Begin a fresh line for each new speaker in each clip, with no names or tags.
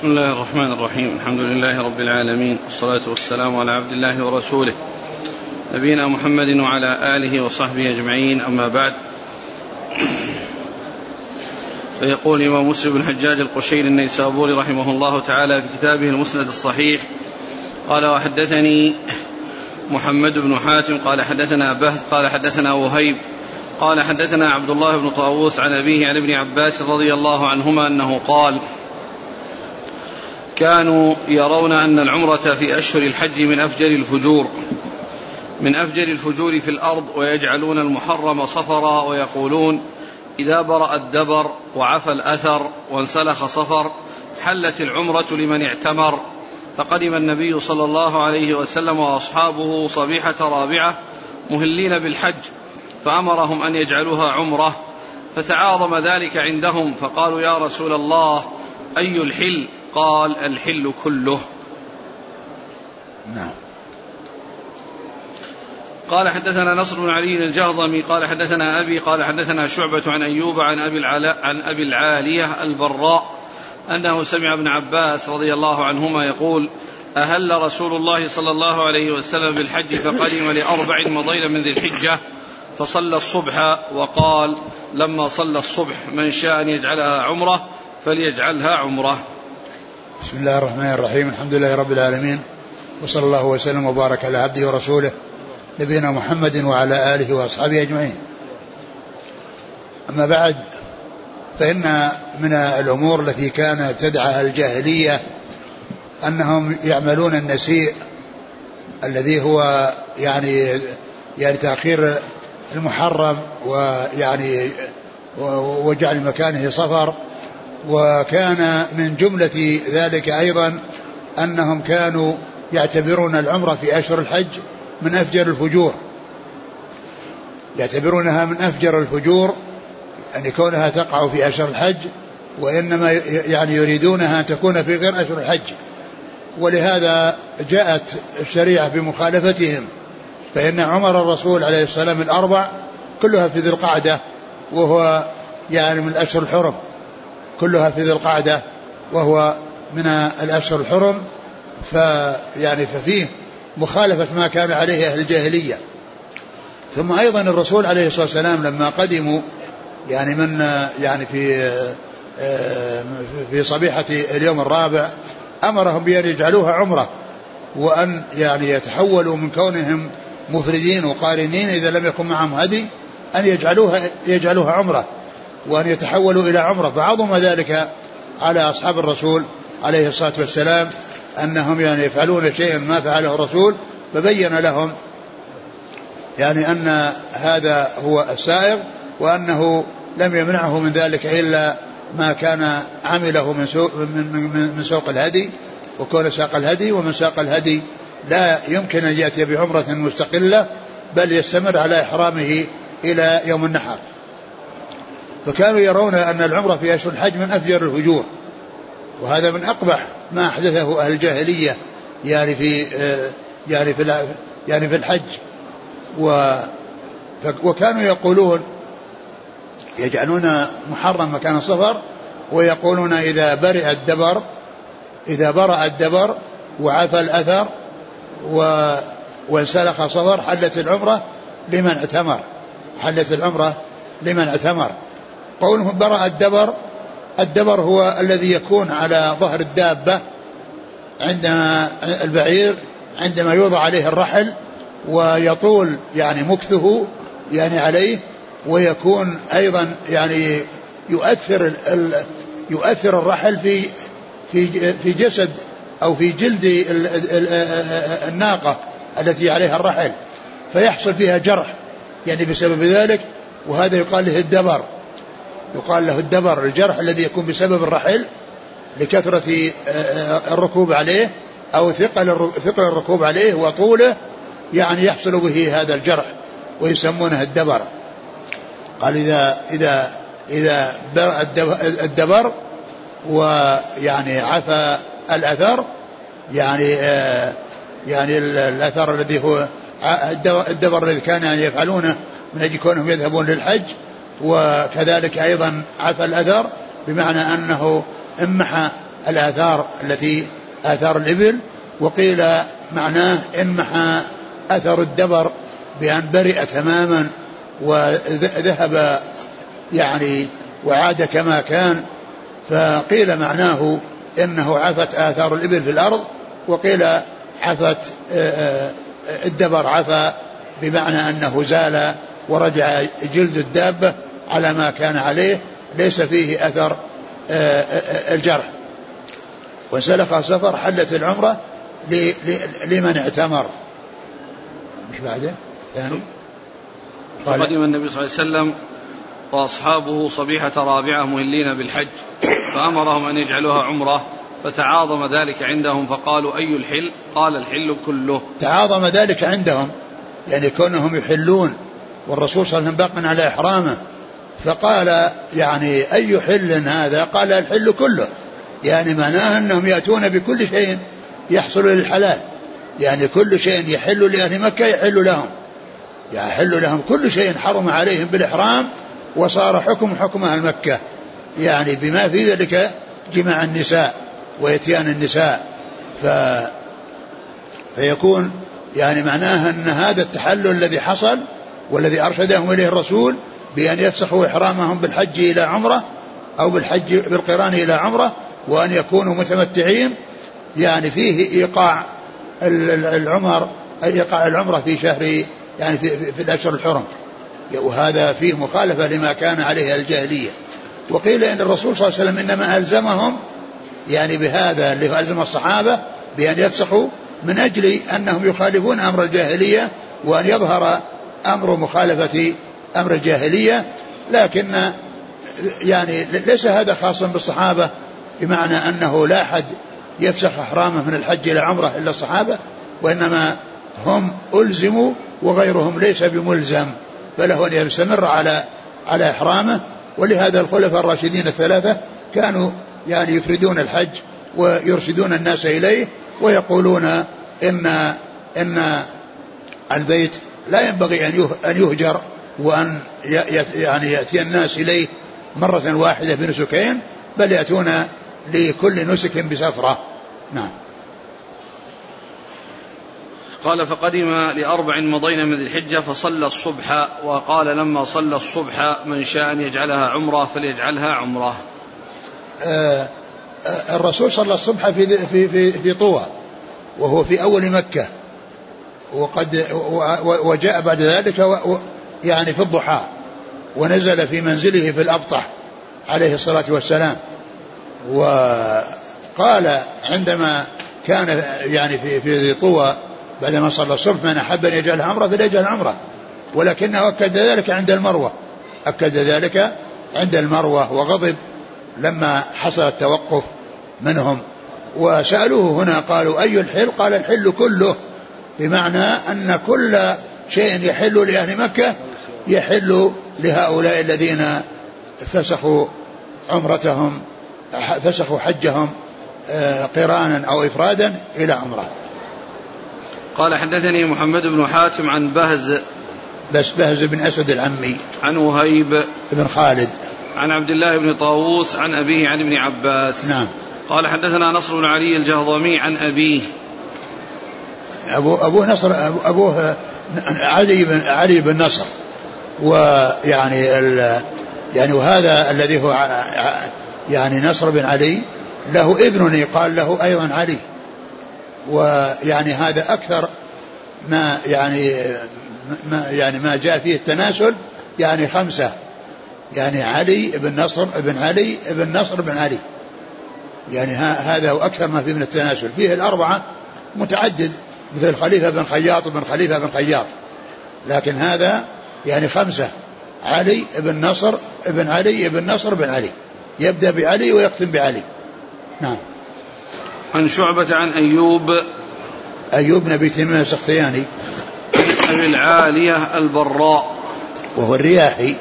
بسم الله الرحمن الرحيم. الحمد لله رب العالمين. والصلاة والسلام على عبد الله ورسوله. نبينا محمد وعلى آله وصحبه أجمعين. أما بعد. فيقول الإمام مسلم بن الحجاج القشيري النيسابوري رحمه الله تعالى في كتابه المسند الصحيح. قال وحدثني محمد بن حاتم. قال حدثنا بهز. قال حدثنا وهيب. قال حدثنا عبد الله بن طاووس عن أبيه عن ابن عباس رضي الله عنهما أنه قال كانوا يرون أن العمرة في أشهر الحج من أفجر الفجور من أفجر الفجور في الأرض ويجعلون المحرم صفرا ويقولون إذا برأ الدبر وعفى الأثر وانسلخ صفر حلت العمرة لمن اعتمر فقدم النبي صلى الله عليه وسلم وأصحابه صبيحة رابعة مهلين بالحج فأمرهم أن يجعلوها عمرة فتعاظم ذلك عندهم فقالوا يا رسول الله أي الحل؟ قال الحل كله.
نعم.
قال حدثنا نصر بن علي الجهضمي قال حدثنا أبي قال حدثنا شعبة عن أيوب عن أبي, العلاء عن أبي العالية البراء أنه سمع ابن عباس رضي الله عنهما يقول أهل رسول الله صلى الله عليه وسلم بالحج فقدم لأربع مضين من ذي الحجة فصلى الصبح وقال لما صلى الصبح من شاء أن يجعلها عمرة فليجعلها عمرة.
بسم الله الرحمن الرحيم. الحمد لله رب العالمين. وصلى الله وسلم وبارك على عبده ورسوله نبينا محمد وعلى آله وأصحابه أجمعين. أما بعد فإن من الأمور التي كان تدعى الجاهلية أنهم يعملون النسيء الذي هو يعني يعني تأخير المحرم ويعني وجعل مكانه صفر. وكان من جملة ذلك أيضا أنهم كانوا يعتبرون العمرة في أشهر الحج من أفجر الفجور. يعتبرونها من أفجر الفجور يعني كونها تقع في أشهر الحج وإنما يعني يريدونها أن تكون في غير أشهر الحج. ولهذا جاءت الشريعة بمخالفتهم فإن عمر الرسول عليه السلام الأربع كلها في ذي القعدة وهو يعني من الأشهر الحرم. كلها في ذي القعدة وهو من الأشهر الحرم فيعني ففيه مخالفة ما كان عليه أهل الجاهلية. ثم أيضا الرسول عليه الصلاة والسلام لما قدموا يعني من يعني في في صبيحة اليوم الرابع أمرهم بأن يجعلوها عمرة وأن يعني يتحولوا من كونهم مفردين وقارنين إذا لم يكن معهم هدي أن يجعلوها يجعلوها عمرة. وأن يتحولوا إلى عمرة. فعظم ذلك على أصحاب الرسول عليه الصلاة والسلام أنهم يعني يفعلون شيئا ما فعله الرسول فبين لهم يعني أن هذا هو السائغ وأنه لم يمنعه من ذلك إلا ما كان عمله من سوق, من, من, من سوق الهدي وكون ساق الهدي ومن ساق الهدي لا يمكن أن يأتي بعمرة مستقلة بل يستمر على إحرامه إلى يوم النحر. فكانوا يرون أن العمرة في أشهر الحج من أفجر الفجور. وهذا من أقبح ما أحدثه أهل الجاهلية يعني في يعني في يعني في الحج. و وكانوا يقولون يجعلون محرم مكان الصفر ويقولون إذا برئ الدبر إذا برأ الدبر وعفى الأثر و وانسلخ صفر حلت العمرة لمن اعتمر. حلت العمرة لمن اعتمر. قولهم برأ الدبر الدبر هو الذي يكون على ظهر الدابة عندما البعير عندما يوضع عليه الرحل ويطول يعني مكثه يعني عليه ويكون أيضا يعني يؤثر يؤثر الرحل في في في جسد أو في جلد الناقة التي عليها الرحل فيحصل فيها جرح يعني بسبب ذلك وهذا يقال له الدبر. يقال له الدبر الجرح الذي يكون بسبب الرحل لكثرة الركوب عليه أو ثقل ثقل الركوب عليه وطوله يعني يحصل به هذا الجرح ويسمونه الدبر. قال إذا إذا إذا الدبر ويعني عفى الأثر يعني يعني الأثر الذي هو الدبر الذي كان يعني يفعلونه من أجل كونهم يذهبون للحج وكذلك أيضا عفى الأثر بمعنى أنه امحى الآثار التي آثار الإبل وقيل معناه انمحى أثر الدبر بأن برئ تماما وذهب يعني وعاد كما كان. فقيل معناه أنه عفت آثار الإبل في الأرض وقيل عفت آه، آه، الدبر عفى بمعنى أنه زال ورجع جلد الدابة. على ما كان عليه ليس فيه أثر آه، الجرح. وسلخ سفر حلت العمرة لمن اعتمر. مش بعده ثاني.
قدم النبي صلى الله عليه وسلم وأصحابه صبيحة رابعة مهلين بالحج فأمرهم أن يجعلوها عمرة فتعاظم ذلك عندهم فقالوا أي الحل؟ قال الحل كله.
تعاظم ذلك عندهم يعني كونهم يحلون والرسول صلى الله عليه وسلم باق على إحرامه. فقال يعني أي حل هذا؟ قال الحل كله. يعني معناه أنهم يأتون بكل شيء يحصل للحلال. يعني كل شيء يحل لأهل مكة يحل لهم. يحل لهم كل شيء حرم عليهم بالإحرام وصار حكم حكم أهل مكة. يعني بما في ذلك جماع النساء وإتيان النساء. ف فيكون يعني معناها أن هذا التحلل الذي حصل والذي أرشدهم إليه الرسول بأن يفسخوا إحرامهم بالحج إلى عمرة أو بالحج بالقران إلى عمرة وأن يكونوا متمتعين. يعني فيه إيقاع العمر إيقاع العمرة في شهر يعني في, في الأشهر الحرم. وهذا فيه مخالفة لما كان عليه الجاهلية. وقيل إن الرسول صلى الله عليه وسلم إنما ألزمهم يعني بهذا اللي ألزم الصحابة بأن يفسخوا من أجل أنهم يخالفون أمر الجاهلية وأن يظهر أمر مخالفة أمر الجاهلية لكن يعني ليس هذا خاصا بالصحابة بمعنى أنه لا أحد يفسخ إحرامه من الحج إلى عمرة إلا الصحابة وإنما هم ألزموا وغيرهم ليس بملزم فله أن يستمر على على إحرامه. ولهذا الخلفاء الراشدين الثلاثة كانوا يعني يفردون الحج ويرشدون الناس إليه ويقولون إن إن البيت لا ينبغي أن يهجر وأن يعني يأتي الناس إليه مرة واحدة بنسكين بل يأتون لكل نسك بسفرة. نعم.
قال فقدم لأربع مضين من ذي الحجة فصلى الصبح وقال لما صلى الصبح من شاء أن يجعلها عمرة فليجعلها عمرة.
آه, آه، الرسول صلى الصبح في في في, في طوى وهو في أول مكة. وقد وجاء بعد ذلك يعني في الضحى ونزل في منزله في الأبطح عليه الصلاة والسلام. وقال عندما كان يعني في في طوى بعدما صلى الصبح من أحب أن يجعل عمرة فليجعل عمرة ولكنه أكد ذلك عند المروة. أكد ذلك عند المروة وغضب لما حصل التوقف منهم. وسألوه هنا قالوا أي الحل؟ قال الحل كله بمعنى أن كل شيء يحل لأهل مكة يحل لهؤلاء الذين فسخوا عمرتهم فسخوا حجهم آه، قرانا أو إفرادا إلى عمرة.
قال حدثني محمد بن حاتم عن بهز
بس بهز بن أسد العمي.
عن وهيب
بن خالد.
عن عبد الله بن طاووس عن أبيه عن ابن عباس.
نعم.
قال حدثنا نصر بن علي الجهضمي عن أبيه.
أبو أبوه نصر أبوه علي بن علي بن نصر. ويعني ال يعني وهذا الذي هو يعني نصر بن علي له ابن يقال له أيضا علي. ويعني هذا أكثر ما يعني ما يعني ما جاء فيه التناسل يعني خمسة. يعني علي بن نصر بن علي بن نصر بن علي. يعني هذا هو أكثر ما فيه من التناسل. فيه الأربعة متعدد مثل خليفة بن خياط بن خليفة بن خياط. لكن هذا يعني خمسة علي بن نصر بن علي بن نصر بن علي. يبدأ بعلي ويختم بعلي. نعم.
عن شعبة عن أيوب.
أيوب بن أبي تيمية السختياني.
أبي العالية البراء.
وهو الرياحي.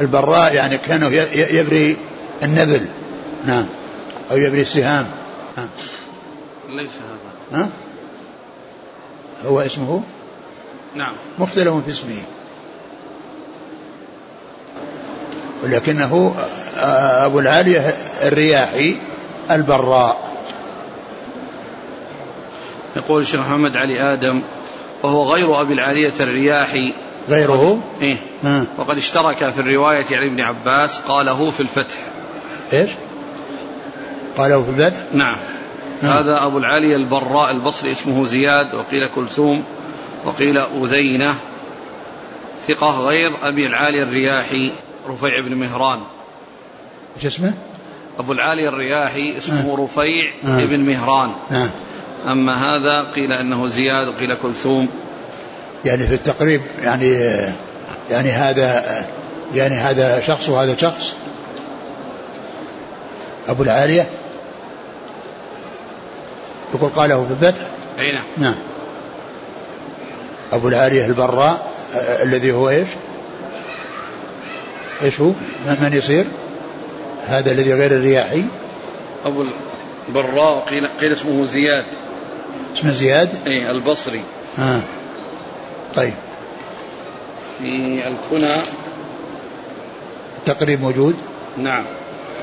البراء يعني كانوا يبري النبل. نعم. أو يبري السهام. نعم.
ليس هذا. ها؟
هو اسمه؟
نعم.
مختلف في اسمه. ولكنه أبو العالية الرياحي البراء.
يقول الشيخ محمد علي آدم وهو غير أبي العالية الرياحي.
غيره؟
إيه.
آه.
وقد اشترك في الرواية عن ابن عباس قاله في الفتح.
إيش؟ قاله في البدء
نعم.
آه.
هذا أبو العالية البراء البصري اسمه زياد وقيل كلثوم. وقيل أذينة ثقة غير أبي العالي الرياحي رفيع بن مهران.
إيش اسمه؟
أبو العالي الرياحي اسمه
آه.
رفيع
آه.
بن مهران.
نعم
أما هذا قيل أنه زياد وقيل كلثوم.
يعني في التقريب يعني يعني هذا يعني هذا شخص وهذا شخص؟ أبو العالية؟ يقول قاله في الفتح؟
أي نعم.
نعم. أبو العالية البراء آه، الذي هو إيش؟ إيش هو؟ من يصير؟ هذا الذي غير الرياحي.
أبو البراء قيل, قيل اسمه زياد.
اسمه زياد؟
أي البصري.
آه. طيب.
في الكنى
التقريب موجود؟
نعم.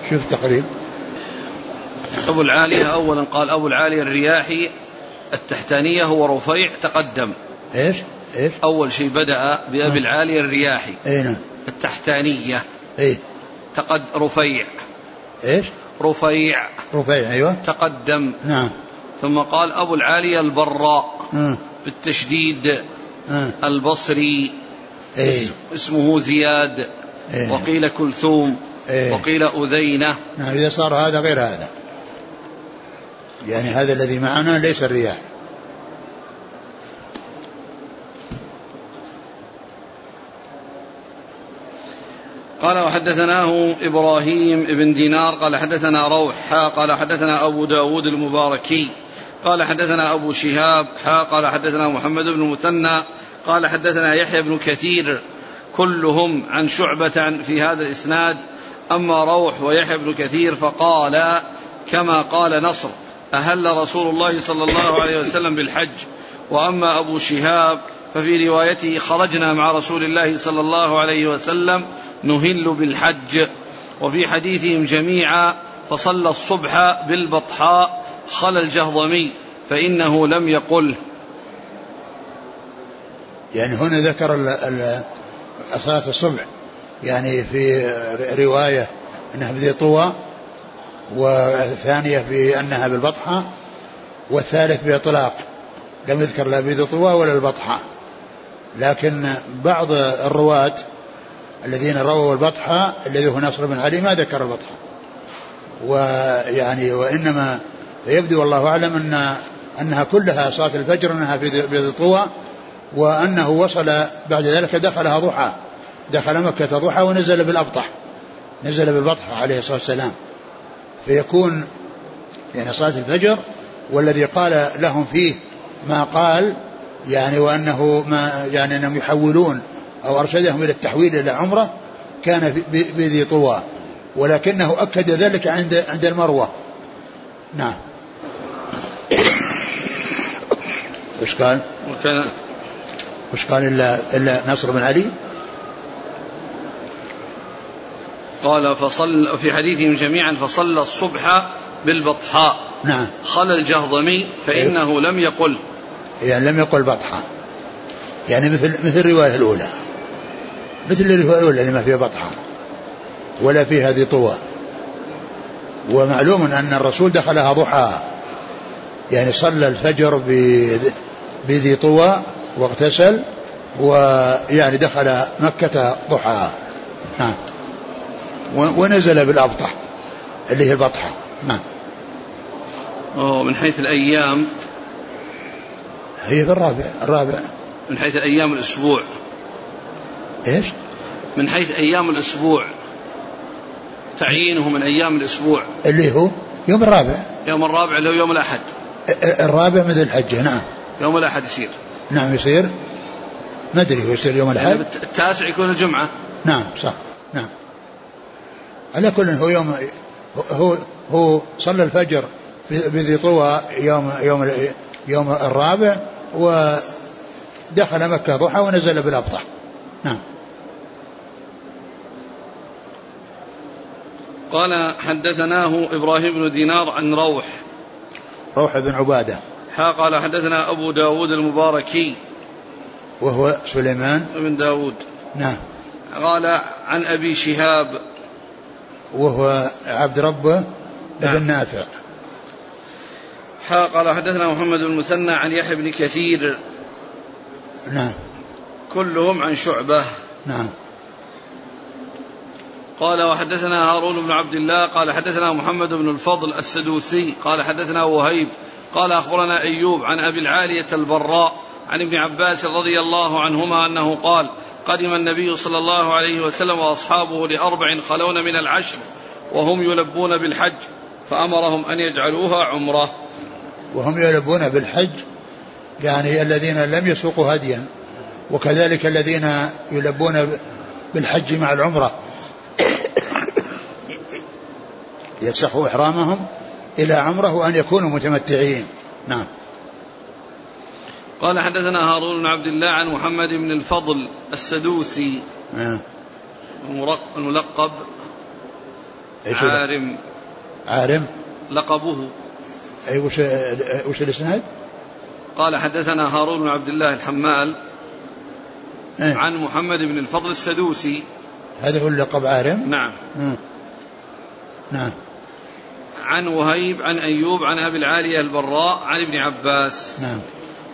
شوف التقريب
أبو العالية أولا قال أبو العالية الرياحي التحتانية هو رفيع تقدم.
إيش؟ إيش؟
أول شيء بدأ بأبي العالية الرياحي.
اي نعم.
التحتانية.
اي
تقد رفيع.
إيش؟
رفيع.
رفيع أيوه.
تقدم.
نعم.
ثم قال أبو العالية البراء.
آه.
بالتشديد.
آه.
البصري. اس- اسمه زياد.
إيه.
وقيل كلثوم.
إيه.
وقيل أذينة.
نعم إذا صار هذا غير هذا. يعني هذا الذي معنا ليس الرياح.
قال وحدثناه إبراهيم بن دينار قال حدثنا روح قال حدثنا أبو داود المباركي قال حدثنا أبو شهاب حا قال حدثنا محمد بن مثنى قال حدثنا يحيى بن كثير. كلهم عن شعبة في هذا الإسناد أما روح ويحيى بن كثير فقال كما قال نصر أهل رسول الله صلى الله عليه وسلم بالحج. وأما أبو شهاب ففي روايته خرجنا مع رسول الله صلى الله عليه وسلم نهل بالحج وفي حديثهم جميعا فصلى الصبح بالبطحاء خلى الجهضمي فإنه لم يقل.
يعني هنا ذكر صلاة الصبح يعني في رواية أنها بذي طوى والثانية بأنها بالبطحة والثالث بإطلاق. لم يذكر لا بذي طوى ولا البطحة لكن بعض الرواة الذين رووا البطحة الذي هو نصر بن علي ما ذكر البطحة ويعني وإنما يبدو والله أعلم أن أنها كلها صلاة الفجر أنها في بذي طوى وأنه وصل بعد ذلك دخلها ضحى. دخل مكة ضحى ونزل بالأبطح. نزل بالبطحة عليه الصلاة والسلام. فيكون يعني صلاة الفجر والذي قال لهم فيه ما قال يعني وأنه ما يعني أنهم يحولون أو أرشدهم إلى التحويل إلى عمرة كان بذي طوى ولكنه أكد ذلك عند عند المروة. نعم. وش قال؟
وكان
وش قال إلا إلا نصر بن علي؟
قال فصل في حديثهم جميعا فصلى الصبح بالبطحاء.
نعم.
خلى الجهضمي فإنه لم يقل.
يعني لم يقل بطحة يعني مثل مثل الرواية الأولى. مثل الرواية الأولى اللي ما فيها بطحة ولا فيها ذي طوى. ومعلوم أن الرسول دخلها ضحى. يعني صلى الفجر بذي طوى واغتسل ويعني دخل مكة ضحى. نعم ونزل بالأبطح اللي هي البطحة. نعم
ومن حيث الأيام.
هي في الرابع الرابع.
من حيث أيام الأسبوع.
إيش؟
من حيث أيام الأسبوع. تعيينه من أيام الأسبوع.
اللي هو يوم الرابع.
يوم الرابع اللي هو يوم الأحد.
الرابع مثل الحجة نعم.
يوم الأحد يصير.
نعم يصير. ما أدري هو يصير يوم
يعني
الاحد
بالت- التاسع يكون الجمعة.
نعم صح. نعم. على كل هو يوم هو هو صلى الفجر بذي طوى يوم يوم يوم الرابع ودخل مكة ضحى ونزل بالأبطح. نعم.
قال حدثناه إبراهيم بن دينار عن روح.
روح بن عبادة.
ها قال حدثنا أبو داود المباركي.
وهو سليمان.
بن داود.
نعم.
قال عن أبي شهاب.
وهو عبد ربه
نعم.
بن نافع.
ها قال حدثنا محمد بن المثنى عن يحيى بن كثير.
نعم.
كلهم عن شعبة.
نعم.
قال وحدثنا هارون بن عبد الله قال حدثنا محمد بن الفضل السدوسي قال حدثنا وهيب قال أخبرنا أيوب عن أبي العالية البراء عن ابن عباس رضي الله عنهما أنه قال قدم النبي صلى الله عليه وسلم وأصحابه لأربع خلون من العشر وهم يلبون بالحج فأمرهم أن يجعلوها عمرة.
وهم يلبون بالحج يعني الذين لم يسوقوا هديا وكذلك الذين يلبون بالحج مع العمرة. يفسخوا إحرامهم إلى عمرة وأن يكونوا متمتعين نعم
قال حدثنا هارون بن عبد الله عن محمد بن الفضل السدوسي
آه.
الملقب؟ عارم
عارم
لقبه
أي وش وش الإسناد؟
قال حدثنا هارون بن عبد الله الحمال
إيه؟
عن محمد بن الفضل السدوسي
هذا هو اللقب عارم؟
نعم
مم. نعم
عن وهيب عن أيوب عن أبي العالية البراء عن ابن عباس.
نعم.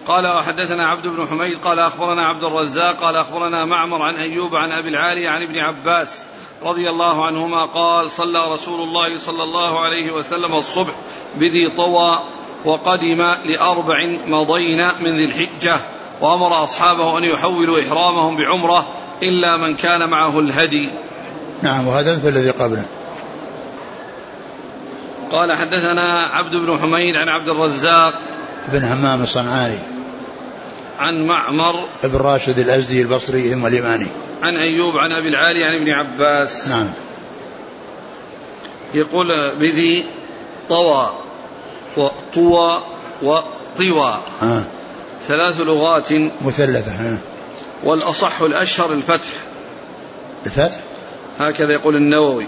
قال وحدثنا عبد بن حميد قال أخبرنا عبد الرزاق قال أخبرنا معمر عن أيوب عن أبي العالية عن ابن عباس رضي الله عنهما قال صلى رسول الله صلى الله عليه وسلم الصبح بذي طوى وقدم لأربع مضين من ذي الحجة وأمر أصحابه أن يحولوا إحرامهم بعمرة إلا من كان معه الهدي.
نعم وهذا مثل الذي قبله.
قال حدثنا عبد بن حميد عن عبد الرزاق
بن همام الصنعاني.
عن معمر
ابن راشد الأزدي البصري ثم اليماني
عن أيوب عن أبي العالي عن ابن عباس.
نعم.
يقول بذي طوى وطوى وطوى.
ها.
ثلاث لغات.
مثلثة ها.
والأصح الأشهر الفتح.
الفتح؟
هكذا يقول النووي.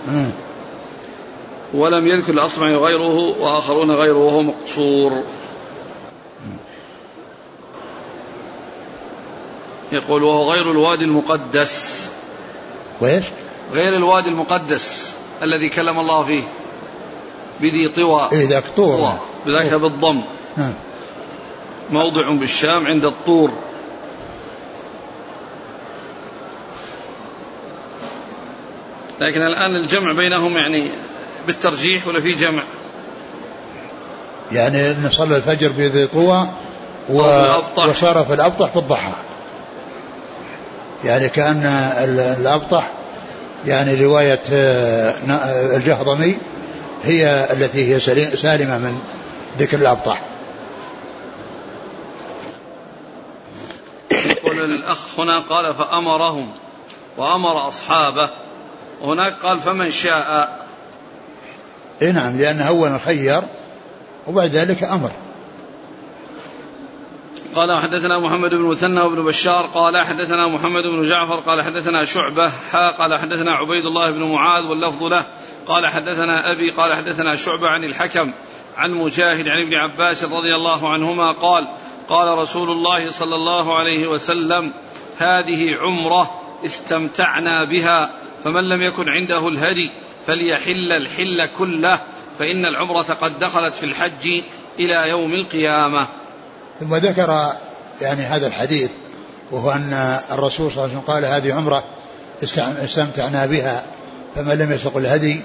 ولم يذكر الأصمعي غيره وآخرون غيره وهو مقصور. يقول وهو غير الوادي المقدس.
وإيش؟
غير الوادي المقدس الذي كلم الله فيه. بذي طوى.
إيه ذاك طور.
بذاك بالضم.
نعم.
موضع بالشام عند الطور. لكن الآن الجمع بينهم يعني بالترجيح ولا في جمع؟
يعني إن صلى الفجر بذي طوى و... وصار في الأبطح في الضحى. يعني كأن ال- الأبطح يعني رواية آه، نا- الجهضمي هي التي هي سالمة من ذكر الأبطح.
يقول الأخ هنا قال فأمرهم وأمر أصحابه. وهناك قال فمن شاء
اي نعم لأنه اولا خير وبعد ذلك أمر.
قال حدثنا محمد بن مثنى وابن بشار قال حدثنا محمد بن جعفر قال حدثنا شعبة حا قال حدثنا عبيد الله بن معاذ واللفظ له. قال حدثنا أبي قال حدثنا شعبة عن الحكم عن مجاهد عن ابن عباس رضي الله عنهما قال قال رسول الله صلى الله عليه وسلم هذه عمرة استمتعنا بها فمن لم يكن عنده الهدي فليحل الحل كله فإن العمرة قد دخلت في الحج إلى يوم القيامة.
ثم ذكر يعني هذا الحديث وهو أن الرسول صلى الله عليه وسلم قال هذه استع- استمتعنا بها فمن لم يسق الهدي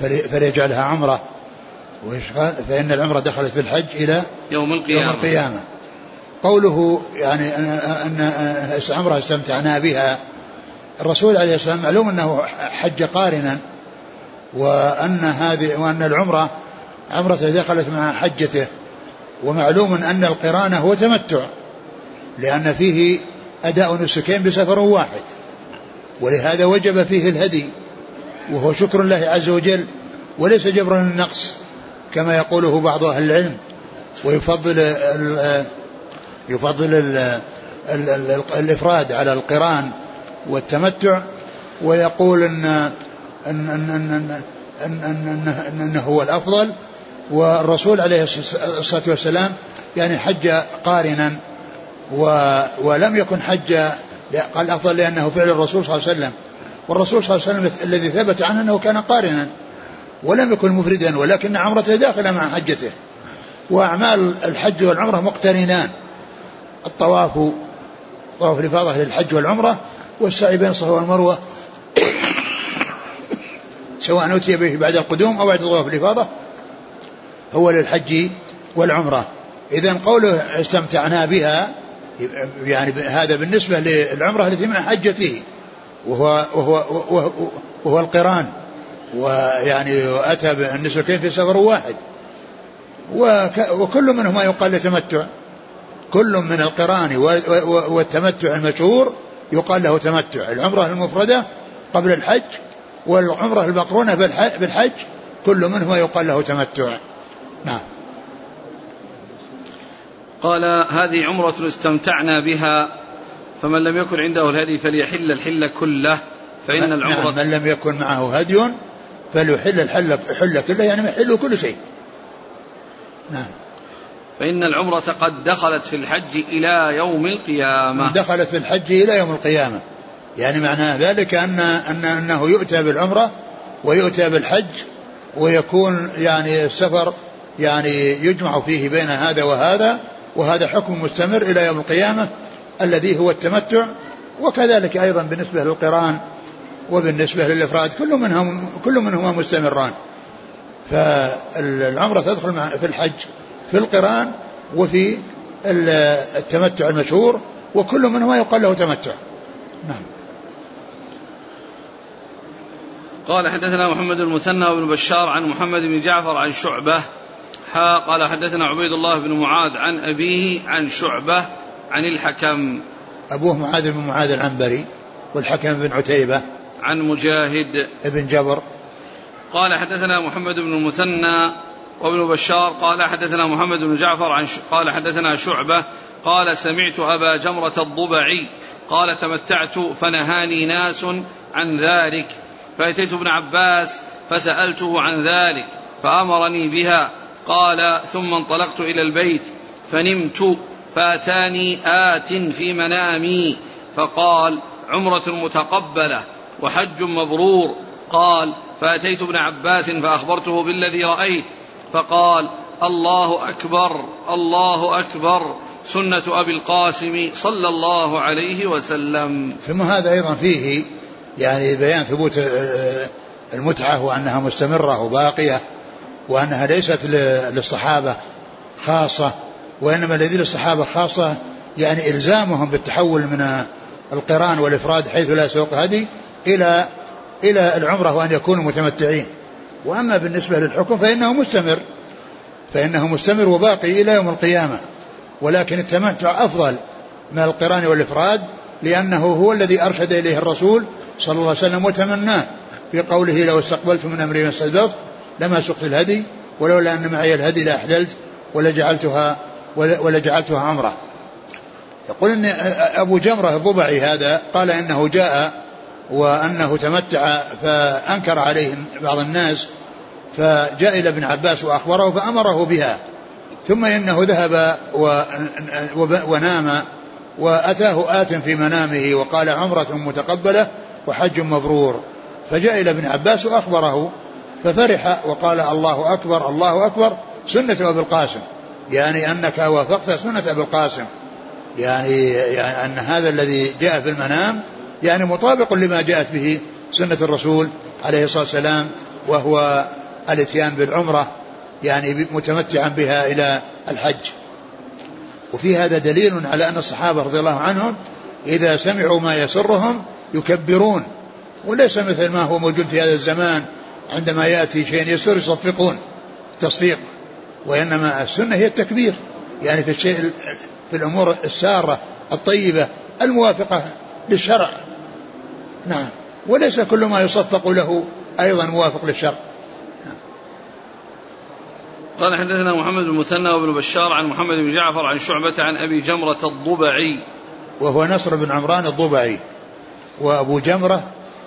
فلي- فليجعلها قال؟ فإن العمرة دخلت في الحج إلى
يوم
يوم
القيامة.
قوله يعني ان عمرة استمتعنا بها. الرسول عليه الصلاه والسلام معلوم أنه حج قارنا وأن هذه وأن العمرة عمرة دخلت مع حجته ومعلوم أن القران هو تمتع لأن فيه أداء نسكين بسفر واحد ولهذا وجب فيه الهدي وهو شكر الله عز وجل وليس جبرا للنقص كما يقوله بعض أهل العلم ويفضل ال يفضل ال ال الإفراد على القران والتمتع ويقول أن أن أن, أن, أن أن أنه هو الأفضل. والرسول عليه الصلاة والسلام يعني حج قارنا ولم يكن حج قال أفضل لأنه فعل الرسول صلى الله عليه وسلم. والرسول صلى الله عليه وسلم الذي ثبت عنه أنه كان قارنا. ولم يكن مفردا ولكن عمرته داخلة مع حجته. وأعمال الحج والعمرة مقترنان. الطواف طواف الإفاضة للحج والعمرة والسعي بين الصفا والمروة. سواء أتي به بعد القدوم أو بعد طواف الإفاضة هو للحج والعمرة. إذا قوله استمتعنا بها يعني هذا بالنسبة للعمرة التي مع حجته وهو وهو وهو, وهو القران. ويعني أتى بالنسبتين في سفر واحد. وكل منهما يقال تمتع كل من القران والتمتع المشهور يقال له تمتع. العمرة المفردة قبل الحج والعمرة المقرونة بالحج كل منهما يقال له تمتع. نعم.
قال هذه عمرة استمتعنا بها فمن لم يكن عنده الهدي فليحل الحل كله فإن نعم العمرة
نعم من لم يكن معه هدي فليحل الحل الحل كله يعني يحل كل شيء. نعم.
فإن العمرة قد دخلت في الحج إلى يوم القيامة.
دخلت في الحج إلى يوم القيامة. يعني معنى ذلك أن, أن أنه يؤتى بالعمرة ويؤتى بالحج ويكون يعني السفر يعني يجمع فيه بين هذا وهذا وهذا حكم مستمر إلى يوم القيامة الذي هو التمتع. وكذلك أيضا بالنسبة للقرآن وبالنسبة للإفراد كل منهم كل منهما مستمران. فالعمرة تدخل في الحج في القرآن وفي التمتع المشهور وكل منهما يقال له تمتع. نعم.
قال حدثنا محمد المثنى بن بشار عن محمد بن جعفر عن شعبة. حا قال حدثنا عبيد الله بن معاذ عن أبيه عن شعبة عن الحكم.
أبوه معاذ بن معاذ العنبري والحكم بن عتيبة
عن مجاهد.
ابن جبر.
قال حدثنا محمد بن المثنى وابن بشار قال حدثنا محمد بن جعفر عن ش... قال حدثنا شعبة قال سمعت أبا جمرة الضبعي قال تمتعت فنهاني ناس عن ذلك. فأتيت ابن عباس فسألته عن ذلك فأمرني بها. قال ثم انطلقت إلى البيت فنمت فأتاني آت في منامي. فقال عمرة متقبلة وحج مبرور. قال فأتيت ابن عباس فأخبرته بالذي رأيت. فقال الله أكبر الله أكبر سنة أبي القاسم صلى الله عليه وسلم.
ثم هذا أيضا فيه يعني بيان ثبوت آه، المتعة وأنها مستمرة وباقية وأنها ليست للصحابة خاصة وإنما الذي للصحابة خاصة يعني إلزامهم بالتحول من القرآن والإفراد حيث لا سوق هدي إلى إلى العمرة وأن يكونوا متمتعين. وأما بالنسبة للحكم فإنه مستمر فإنه مستمر وباقي إلى يوم القيامة. ولكن التمتع أفضل من القرآن والإفراد لأنه هو الذي أرشد إليه الرسول صلى الله عليه وسلم وتمناه. في قوله لو استقبلت من أمري ما استدبرت لما سقت الهدي ولولا أن معي الهدي لأحللت ولجعلتها ولجعلتها عمرة. يقول أن أبو جمرة الضبعي هذا قال إنه جاء وأنه تمتع فأنكر عليه بعض الناس فجاء إلى ابن عباس وأخبره فأمره بها. ثم إنه ذهب ونام وأتاه آت في منامه وقال عمرة متقبلة وحج مبرور. فجاء إلى ابن عباس وأخبره ففرح وقال الله أكبر الله أكبر سنة أبي القاسم. يعني أنك وافقت سنة أبي القاسم. يعني, يعني أن هذا الذي جاء في المنام يعني مطابق لما جاءت به سنة الرسول عليه الصلاة والسلام وهو الاتيان بالعمرة يعني متمتعا بها إلى الحج. وفي هذا دليل على أن الصحابة رضي الله عنهم إذا سمعوا ما يسرهم يكبرون. وليس مثل ما هو موجود في هذا الزمان عندما يأتي شيء يسر يصفقون تصفيق وإنما السنة هي التكبير. يعني في الشيء في الأمور السارة الطيبة الموافقة للشرع. نعم. وليس كل ما يصفق له أيضا موافق للشرع.
قال حدثنا محمد بن مثنى وابن بشار عن محمد بن جعفر عن شعبة عن أبي جمرة الضبعي.
وهو نصر بن عمران الضبعي. وأبو جمرة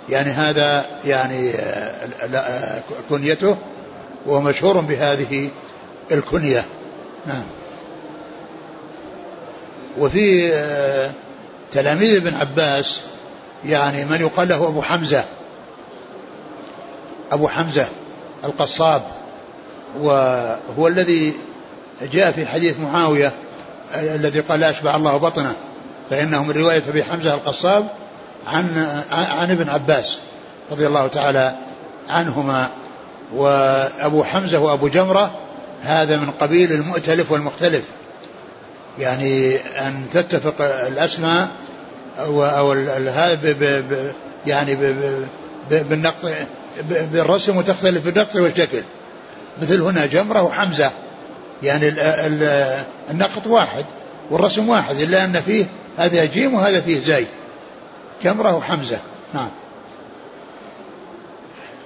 يعني هذا يعني آه، كنيته وهو مشهور بهذه الكنية. نعم. وفي تلاميذ ابن عباس يعني من يقال له أبو حمزة. أبو حمزة القصاب وهو الذي جاء في حديث معاوية الذي قال أشبع الله بطنه فإنه من رواية أبي حمزة القصاب عن عن ابن عباس رضي الله تعالى عنهما وأبو حمزة وأبو جمرة هذا من قبيل المؤتلف والمختلف. يعني أن تتفق الأسماء أو, أو هذا يعني بالنقط بالرسم وتختلف بالنقط والشكل. مثل هنا جمرة وحمزة. يعني النقط واحد والرسم واحد إلا أن فيه هذا جيم وهذا فيه زي جمرة وحمزة نعم.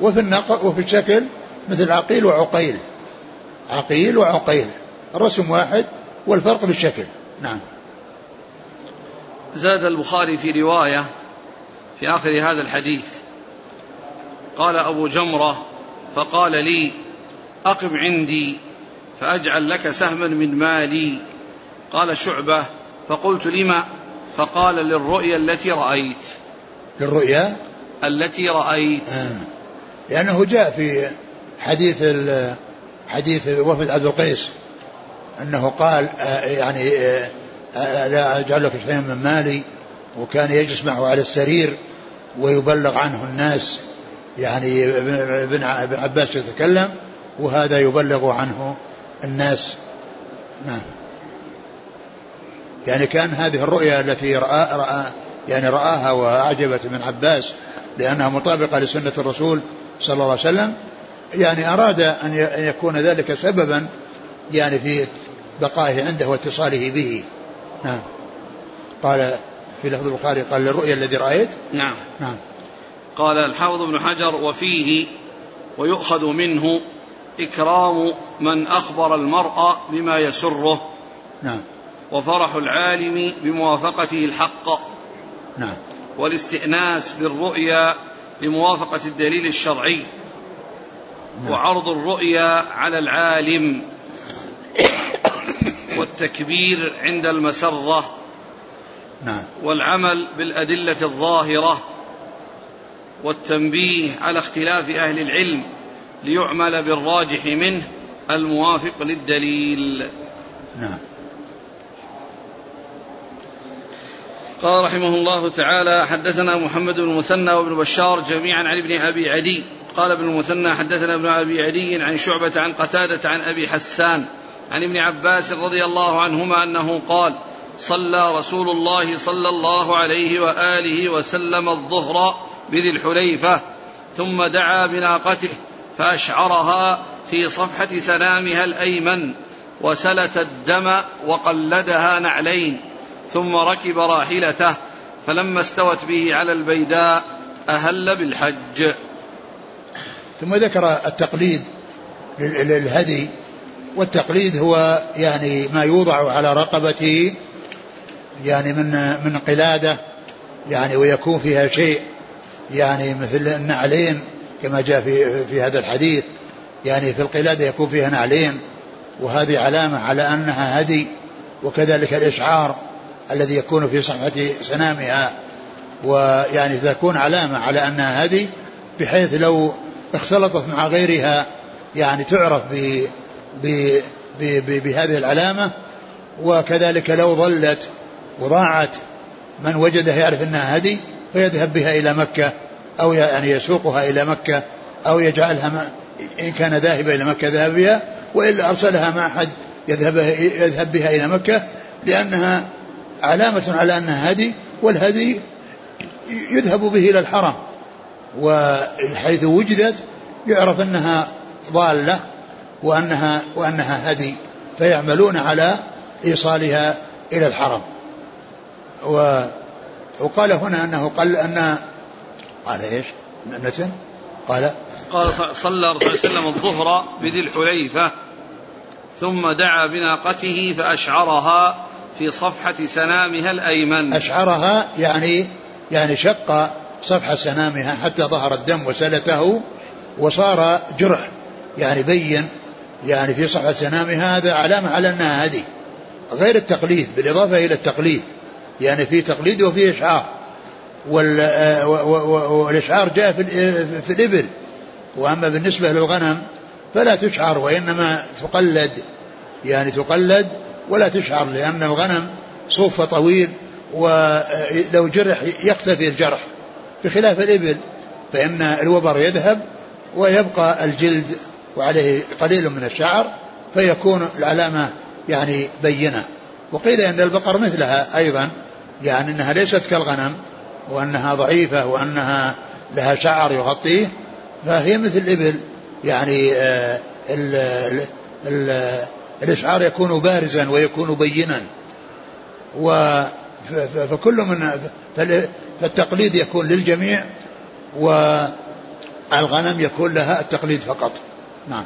وفي النقط وفي الشكل مثل عقيل وعقيل. عقيل وعقيل. الرسم واحد والفرق بالشكل. نعم.
زاد البخاري في رواية في آخر هذا الحديث. قال أبو جمرة فقال لي أقم عندي فأجعل لك سهما من مالي. قال شعبة فقلت لما فقال للرؤيا التي رأيت.
للرؤيا؟
التي رأيت. آه.
لأنه جاء في حديث حديث وفد عبد القيس. أنه قال آه، يعني آه، آه، لا أجعل لك شيئا من مالي وكان يجلس معه على السرير ويبلغ عنه الناس. يعني ابن عباس يتكلم وهذا يبلغ عنه الناس. نعم. يعني كان هذه الرؤيا التي رأى, رأى يعني رآها وأعجبت ابن عباس لأنها مطابقة لسنة الرسول صلى الله عليه وسلم يعني أراد أن يكون ذلك سببا يعني في بقائه عنده واتصاله به. نعم. قال في لفظ البخاري قال للرؤيا الذي رأيت؟
نعم. نعم. قال الحافظ ابن حجر وفيه ويؤخذ منه إكرام من أخبر المرء بما يسره.
نعم.
وفرح العالم بموافقته الحق.
نعم.
والاستئناس بالرؤيا لموافقة الدليل الشرعي. نعم. وعرض الرؤيا على العالم. والتكبير عند المسرة.
نعم.
والعمل بالأدلة الظاهرة. والتنبيه على اختلاف أهل العلم ليعمل بالراجح منه الموافق للدليل.
نعم.
قال رحمه الله تعالى حدثنا محمد بن المثنى وابن بشار جميعا عن ابن أبي عدي. قال ابن المثنى حدثنا ابن أبي عدي عن شعبة عن قتادة عن أبي حسان عن ابن عباس رضي الله عنهما أنه قال صلى رسول الله صلى الله عليه وآله وسلم الظهر بذي الحليفة ثم دعا بناقته فأشعرها في صفحة سلامها الأيمن وسلت الدم وقلدها نعلين. ثم ركب راحلته فلما استوت به على البيداء أهل بالحج.
ثم ذكر التقليد للهدي والتقليد هو يعني ما يوضع على رقبته يعني من من قلادة يعني ويكون فيها شيء يعني مثل النعلين كما جاء في في هذا الحديث يعني في القلادة يكون فيها نعلين وهذه علامة على أنها هدي وكذلك الإشعار الذي يكون في صفحة سنامها. ويعني تكون علامة على أنها هدي بحيث لو اختلطت مع غيرها يعني تعرف ب ب ب بهذه العلامة. وكذلك لو ظلت وضاعت من وجدها يعرف أنها هدي فيذهب بها إلى مكة أو يعني يسوقها إلى مكة أو يجعلها إن كان ذاهبا إلى مكة ذهب بها وإلا أرسلها مع أحد يذهب يذهب بها إلى مكة لأنها علامة على أنها هدي والهدي يذهب به إلى الحرم وحيث وجدت يعرف أنها ضالة وأنها وأنها هدي فيعملون على إيصالها إلى الحرم و وقال هنا أنه قال أن قال إيش؟ نتن؟ قال
قال صلى الله عليه وسلم الظهر بذي الحليفة ثم دعا بناقته فأشعرها في صفحة سنامها الأيمن.
أشعرها يعني يعني شق صفحة سنامها حتى ظهر الدم وسلته وصار جرح. يعني بين يعني في صفحة سنامها هذا علامة على أنها هدي. غير التقليد بالإضافة إلى التقليد. يعني في تقليد وفي إشعار. والإشعار جاء في الإبل. وأما بالنسبة للغنم فلا تشعر وإنما تقلد. يعني تقلد ولا تشعر لأن الغنم صوف طويل ولو جرح يختفي الجرح. بخلاف الإبل فإن الوبر يذهب ويبقى الجلد وعليه قليل من الشعر فيكون العلامة يعني بينة. وقيل أن البقر مثلها أيضا يعني أنها ليست كالغنم وأنها ضعيفة وأنها لها شعر يغطيه فهي مثل الإبل يعني آه ال ال الإشعار يكون بارزا ويكون بينا. و فكل من فالتقليد يكون للجميع والغنم يكون لها التقليد فقط. نعم.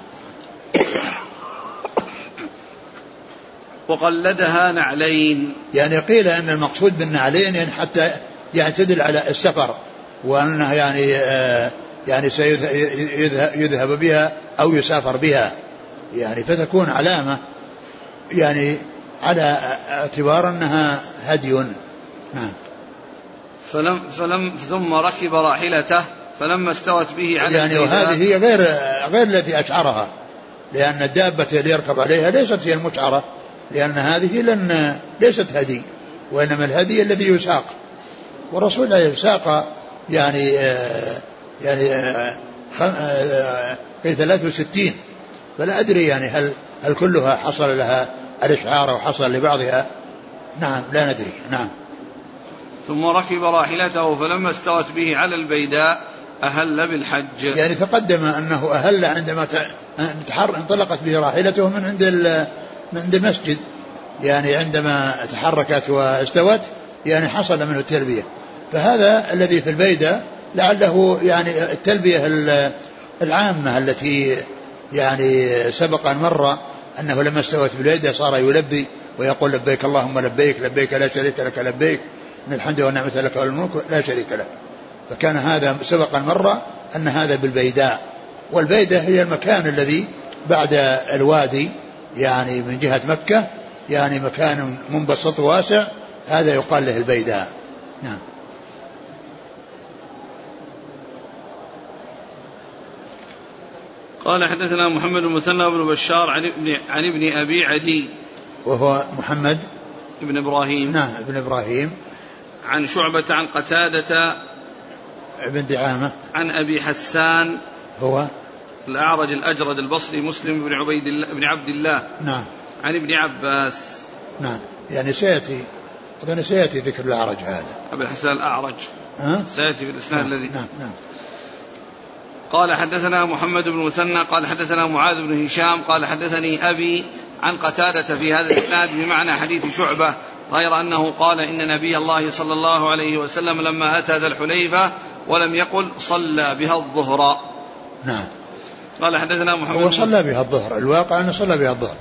وقلدها نعلين.
يعني قيل أن المقصود بالنعلين يعني حتى يعني تدل على السفر وأنها يعني آه يعني سيذهب بها أو يسافر بها. يعني فتكون علامة يعني على اعتبار أنها هدي. نعم.
فلم فلم ثم ركب راحلته فلما استوت به على
يعني وهذه هي غير غير التي أشعرها لأن الدابة اللي يركب عليها ليست هي المشعرة لأن هذه لن ليست هدي وإنما الهدي الذي يساق. والرسول عليه ساق يعني آه يعني آه آه في 63 فلا أدري يعني هل هل كلها حصل لها الإشعار أو حصل لبعضها. نعم لا ندري. نعم.
ثم ركب راحلته فلما استوت به على البيداء أهل بالحج.
يعني تقدم أنه أهل عندما انطلقت به راحلته من عند من عند المسجد. يعني عندما تحركت واستوت يعني حصل منه التلبية. فهذا الذي في البيدة لعله يعني التلبية العامة التي يعني سبق أن مر أنه لما استوت بالبيدة صار يلبي ويقول لبيك اللهم لبيك لبيك لا شريك لك لبيك. إن الحمد والنعمة لك والملك لا شريك له. فكان هذا سبق مرة أن هذا بالبيداء. والبيدة هي المكان الذي بعد الوادي يعني من جهة مكة يعني مكان منبسط واسع هذا يقال له البيداء. نعم.
قال حدثنا محمد بن مثنى بن بشار عن ابن عن ابن أبي عدي.
وهو محمد
ابن إبراهيم.
نعم ابن إبراهيم.
عن شعبة عن قتادة.
ابن دعامة.
عن أبي حسان.
هو
الأعرج الأجرد البصري مسلم بن عبيد الله بن عبد الله.
نعم.
عن ابن عباس.
نعم. يعني سيأتي أظن سيأتي ذكر الأعرج هذا.
أبي الحسن الأعرج.
ها؟
سيأتي في الإسناد
نعم
الذي
نعم نعم.
قال حدثنا محمد بن مثنى قال حدثنا معاذ بن هشام قال حدثني أبي عن قتادة في هذا الإسناد بمعنى حديث شعبة غير أنه قال إن نبي الله صلى الله عليه وسلم لما أتى ذا الحليفة ولم يقل صلى بها الظهر.
نعم.
قال حدثنا محمد
هو صلى بها الظهر. الواقع أنه صلى بها الظهر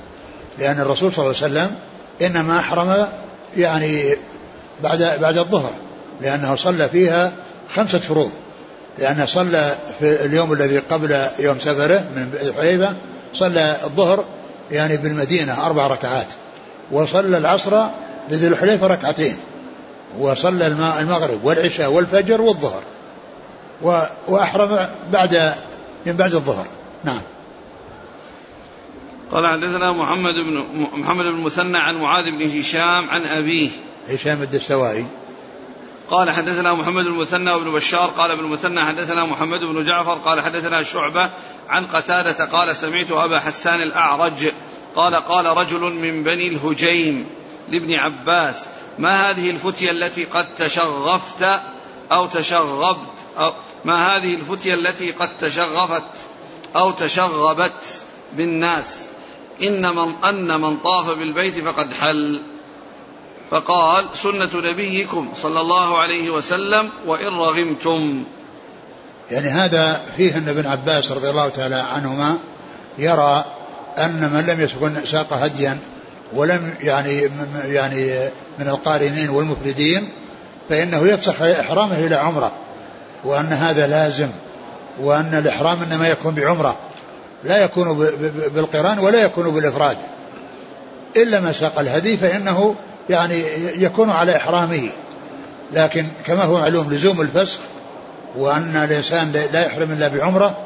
لأن الرسول صلى الله عليه وسلم إنما أحرم يعني بعد بعد الظهر لأنه صلى فيها خمسة فروض. لأنه صلى في اليوم الذي قبل يوم سفره من الحليفة صلى الظهر يعني بالمدينة أربع ركعات وصلى العصر بذي الحليفة ركعتين وصلى المغرب والعشاء والفجر والظهر وأحرم بعد من بعد الظهر. نعم.
قال حدثنا محمد بن محمد بن مثنى عن معاذ بن هشام عن أبيه.
هشام الدستوائي.
قال حدثنا محمد بن المثنى وابن بشار قال ابن المثنى حدثنا محمد بن جعفر قال حدثنا شعبة عن قتادة قال سمعت أبا حسان الأعرج قال قال رجل من بني الهجيم لابن عباس ما هذه الفتية التي قد تشغفت أو تشغبت؟ أو ما هذه الفتية التي قد تشغفت أو تشغبت بالناس؟ إن من أن من طاف بالبيت فقد حل. فقال سنة نبيكم صلى الله عليه وسلم وإن رغمتم.
يعني هذا فيه أن ابن عباس رضي الله تعالى عنهما يرى أن من لم يسكن ساق هديا ولم يعني يعني من القارنين والمفردين فإنه يفسخ إحرامه إلى عمرة وأن هذا لازم وأن الإحرام إنما يكون بعمرة لا يكون بالقران ولا يكون بالإفراد. إلا ما ساق الهدي فإنه يعني يكون على إحرامه. لكن كما هو معلوم لزوم الفسخ وأن الإنسان لا يحرم إلا بعمرة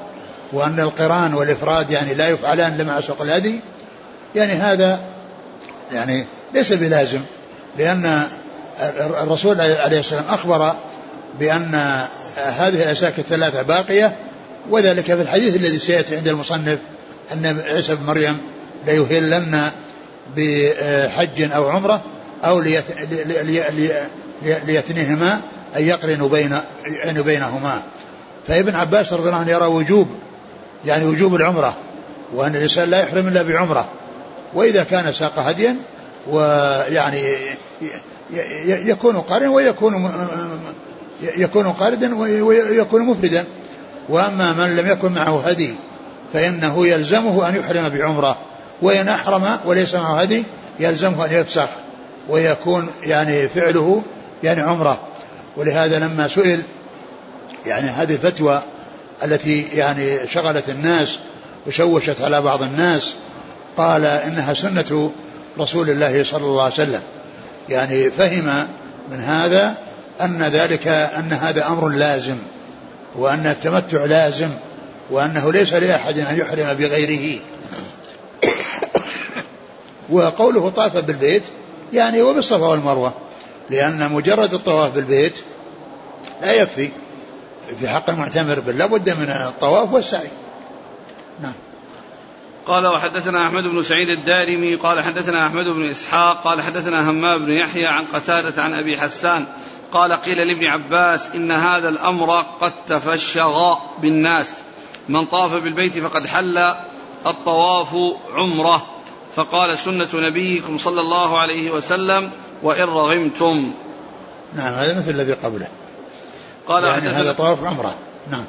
وأن القرآن والإفراد يعني لا يفعلان لما ساق الهدي يعني هذا يعني ليس بلازم. لأن الرسول عليه السلام أخبر بأن هذه الأساك الثلاثة باقية وذلك في الحديث الذي سيأتي عند المصنف أن عيسى بن مريم ليهلن بحج أو عمرة أو ليثنيهما أن يقرنوا بين بينهما. فابن عباس رضي الله عنه يرى وجوب يعني وجوب العمرة وأن الإنسان لا يحرم إلا بعمرة. وإذا كان ساق هديا ويعني يكون قارن ويكون يكون قاردا ويكون مفردا. وأما من لم يكن معه هدي فإنه يلزمه أن يحرم بعمرة. وإن أحرم وليس معه هدي يلزمه أن يفسخ. ويكون يعني فعله يعني عمرة. ولهذا لما سئل يعني هذه الفتوى التي يعني شغلت الناس وشوشت على بعض الناس قال إنها سنة رسول الله صلى الله عليه وسلم. يعني فهم من هذا أن ذلك أن هذا أمر لازم وأن التمتع لازم وأنه ليس لأحد أن يحرم بغيره. وقوله طاف بالبيت يعني وبالصفا والمروة. لأن مجرد الطواف بالبيت لا يكفي. في حق المعتمر بل لابد من الطواف والسعي. نعم.
قال وحدثنا أحمد بن سعيد الدارمي قال حدثنا أحمد بن إسحاق قال حدثنا همام بن يحيى عن قتادة عن أبي حسان قال قيل لابن عباس إن هذا الأمر قد تفشغ بالناس. من طاف بالبيت فقد حل الطواف عمرة. فقال سنة نبيكم صلى الله عليه وسلم وإن رغمتم.
نعم هذا مثل الذي قبله. قال يعني هذا طواف عمرة. نعم.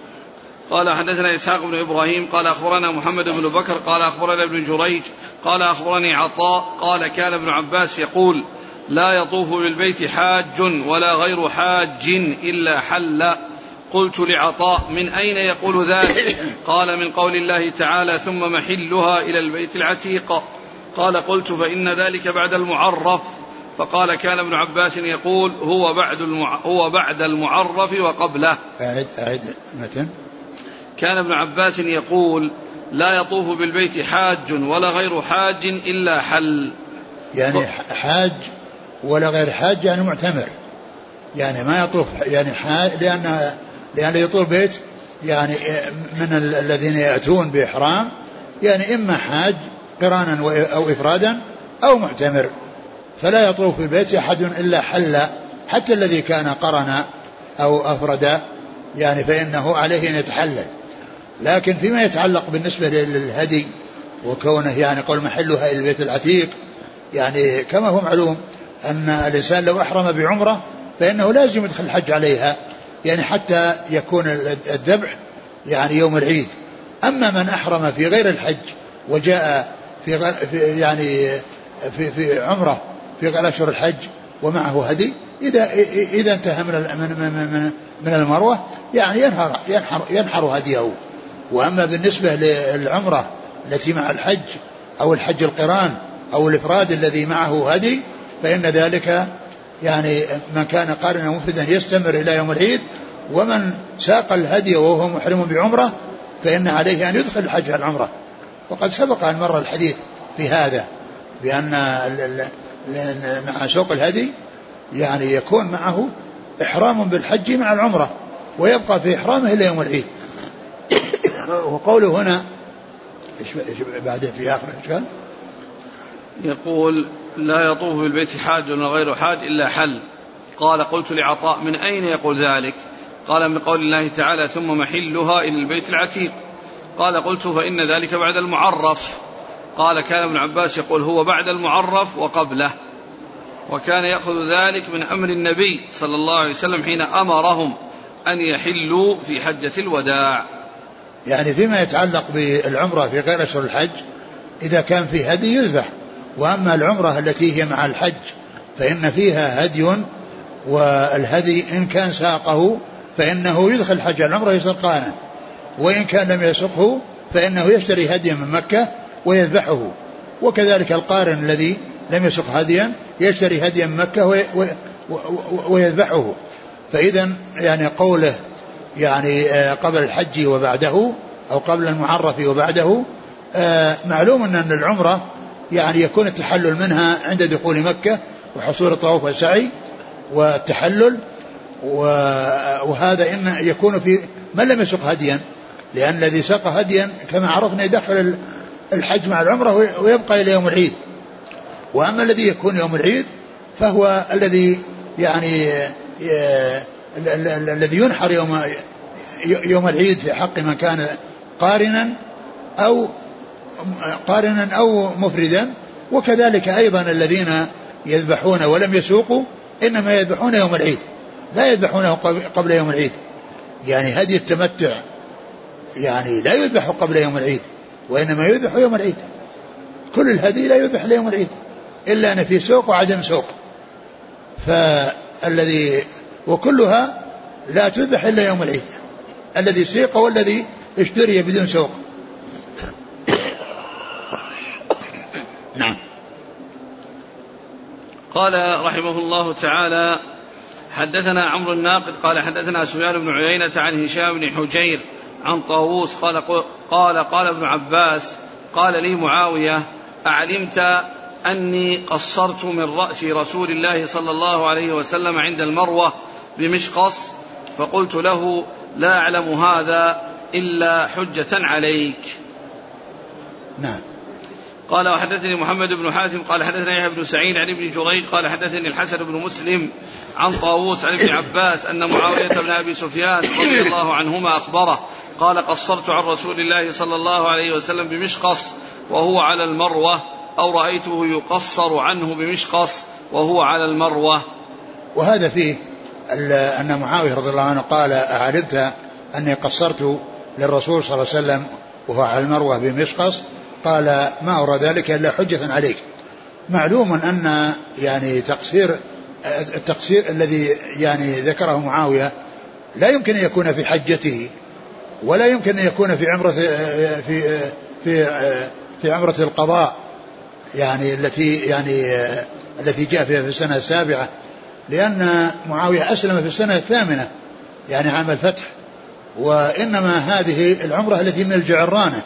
قال حدثنا إسحاق بن إبراهيم قال أخبرنا محمد بن بكر قال أخبرنا ابن جريج قال أخبرني عطاء قال كان ابن عباس يقول لا يطوف بالبيت حاج ولا غير حاج إلا حل. قلت لعطاء من أين يقول ذلك؟ قال من قول الله تعالى ثم محلها إلى البيت العتيق. قال قلت فإن ذلك بعد المعرف. فقال كان ابن عباس يقول هو بعد المع... هو بعد المعرف وقبله.
أعد أعد متن.
كان ابن عباس يقول لا يطوف بالبيت حاج ولا غير حاج إلا حل.
يعني حاج ولا غير حاج يعني معتمر. يعني ما يطوف يعني حاج لأن لأن يطوف بيت يعني من الذين يأتون بإحرام يعني إما حاج قرانا أو إفرادا أو معتمر فلا يطوف في البيت أحد إلا حل حتى الذي كان قرن أو أفرد يعني فإنه عليه أن يتحلل. لكن فيما يتعلق بالنسبة للهدي وكونه يعني قول محلها إلى البيت العتيق يعني كما هو معلوم أن الإنسان لو أحرم بعمرة فإنه لازم يدخل الحج عليها يعني حتى يكون الذبح يعني يوم العيد. أما من أحرم في غير الحج وجاء في, في يعني في في عمرة في أشهر الحج ومعه هدي. إذا إذا انتهى من من من, المروة يعني ينحر ينحر ينحر هديه. وأما بالنسبة للعمرة التي مع الحج أو الحج القران أو الإفراد الذي معه هدي فإن ذلك يعني من كان قارنا مفردا يستمر إلى يوم العيد. ومن ساق الهدي وهو محرم بعمرة فإن عليه أن يدخل الحج على العمرة. وقد سبق أن مر الحديث في هذا بأن مع سوق الهدي يعني يكون معه إحرام بالحج مع العمرة ويبقى في إحرامه إلى يوم العيد وقوله هنا بعدين في آخر إيش قال؟
يقول لا يطوف بالبيت حاج ولا غير حاج إلا حل قال قلت لعطاء من أين يقول ذلك؟ قال من قول الله تعالى ثم محلها إلى البيت العتيق قال قلت فإن ذلك بعد المعرف. قال كان ابن عباس يقول هو بعد المعرف وقبله. وكان يأخذ ذلك من أمر النبي صلى الله عليه وسلم حين أمرهم أن يحلوا في حجة الوداع.
يعني فيما يتعلق بالعمرة في غير أشهر الحج إذا كان في هدي يذبح. وأما العمرة التي هي مع الحج فإن فيها هدي والهدي إن كان ساقه فإنه يدخل الحج. العمرة يصير قارن وإن كان لم يسقه فإنه يشتري هديا من مكة ويذبحه. وكذلك القارن الذي لم يسق هديا يشتري هديا من مكة ويذبحه. فإذا يعني قوله يعني آه، قبل الحج وبعده أو قبل المعرف وبعده آه، معلوم أن العمرة يعني يكون التحلل منها عند دخول مكة وحصول الطواف والسعي والتحلل وهذا إن يكون في من لم يسق هديا لأن الذي سق هديا كما عرفنا يدخل الحج مع العمرة ويبقى إلى يوم العيد. وأما الذي يكون يوم العيد فهو الذي يعني الذي ينحر يوم يوم العيد في حق من كان قارنا أو قارنا أو مفردا. وكذلك أيضا الذين يذبحون ولم يسوقوا إنما يذبحون يوم العيد. لا يذبحونه قبل يوم العيد. يعني هدي التمتع يعني لا يذبح قبل يوم العيد وإنما يذبح يوم العيد. كل الهدي لا يذبح ليوم العيد إلا أن في سوق وعدم سوق. فالذي وكلها لا تذبح إلا يوم العيد. الذي سيق والذي اشتري بدون سوق.
نعم. قال رحمه الله تعالى حدثنا عمرو الناقد قال حدثنا سفيان بن عيينة عن هشام بن حجير عن طاووس قال قال قال ابن عباس قال لي معاوية أعلمت أني قصرت من رأس رسول الله صلى الله عليه وسلم عند المروة بمشقص فقلت له لا أعلم هذا إلا حجة عليك.
نعم.
قال وحدثني محمد بن حاتم قال حدثنا يحيى بن سعيد عن ابن جريج قال حدثني الحسن بن مسلم عن طاووس عن ابن عباس أن معاوية بن أبي سفيان رضي الله عنهما أخبره قال قصرت عن رسول الله صلى الله عليه وسلم بمشقص وهو على المروة أو رأيته يقصر عنه بمشقص وهو على المروة.
وهذا فيه أن معاوية رضي الله عنه قال اعلمت أني قصرت للرسول صلى الله عليه وسلم وهو على المروة بمشقص؟ قال ما أرى ذلك إلا حجة عليك. معلوم أن يعني تقصير التقصير الذي يعني ذكره معاوية لا يمكن أن يكون في حجته. ولا يمكن أن يكون في عمرة في في في عمرة القضاء يعني التي يعني التي جاء فيها في السنة السابعة لأن معاوية أسلم في السنة الثامنة يعني عام الفتح. وإنما هذه العمرة التي من الجعرانة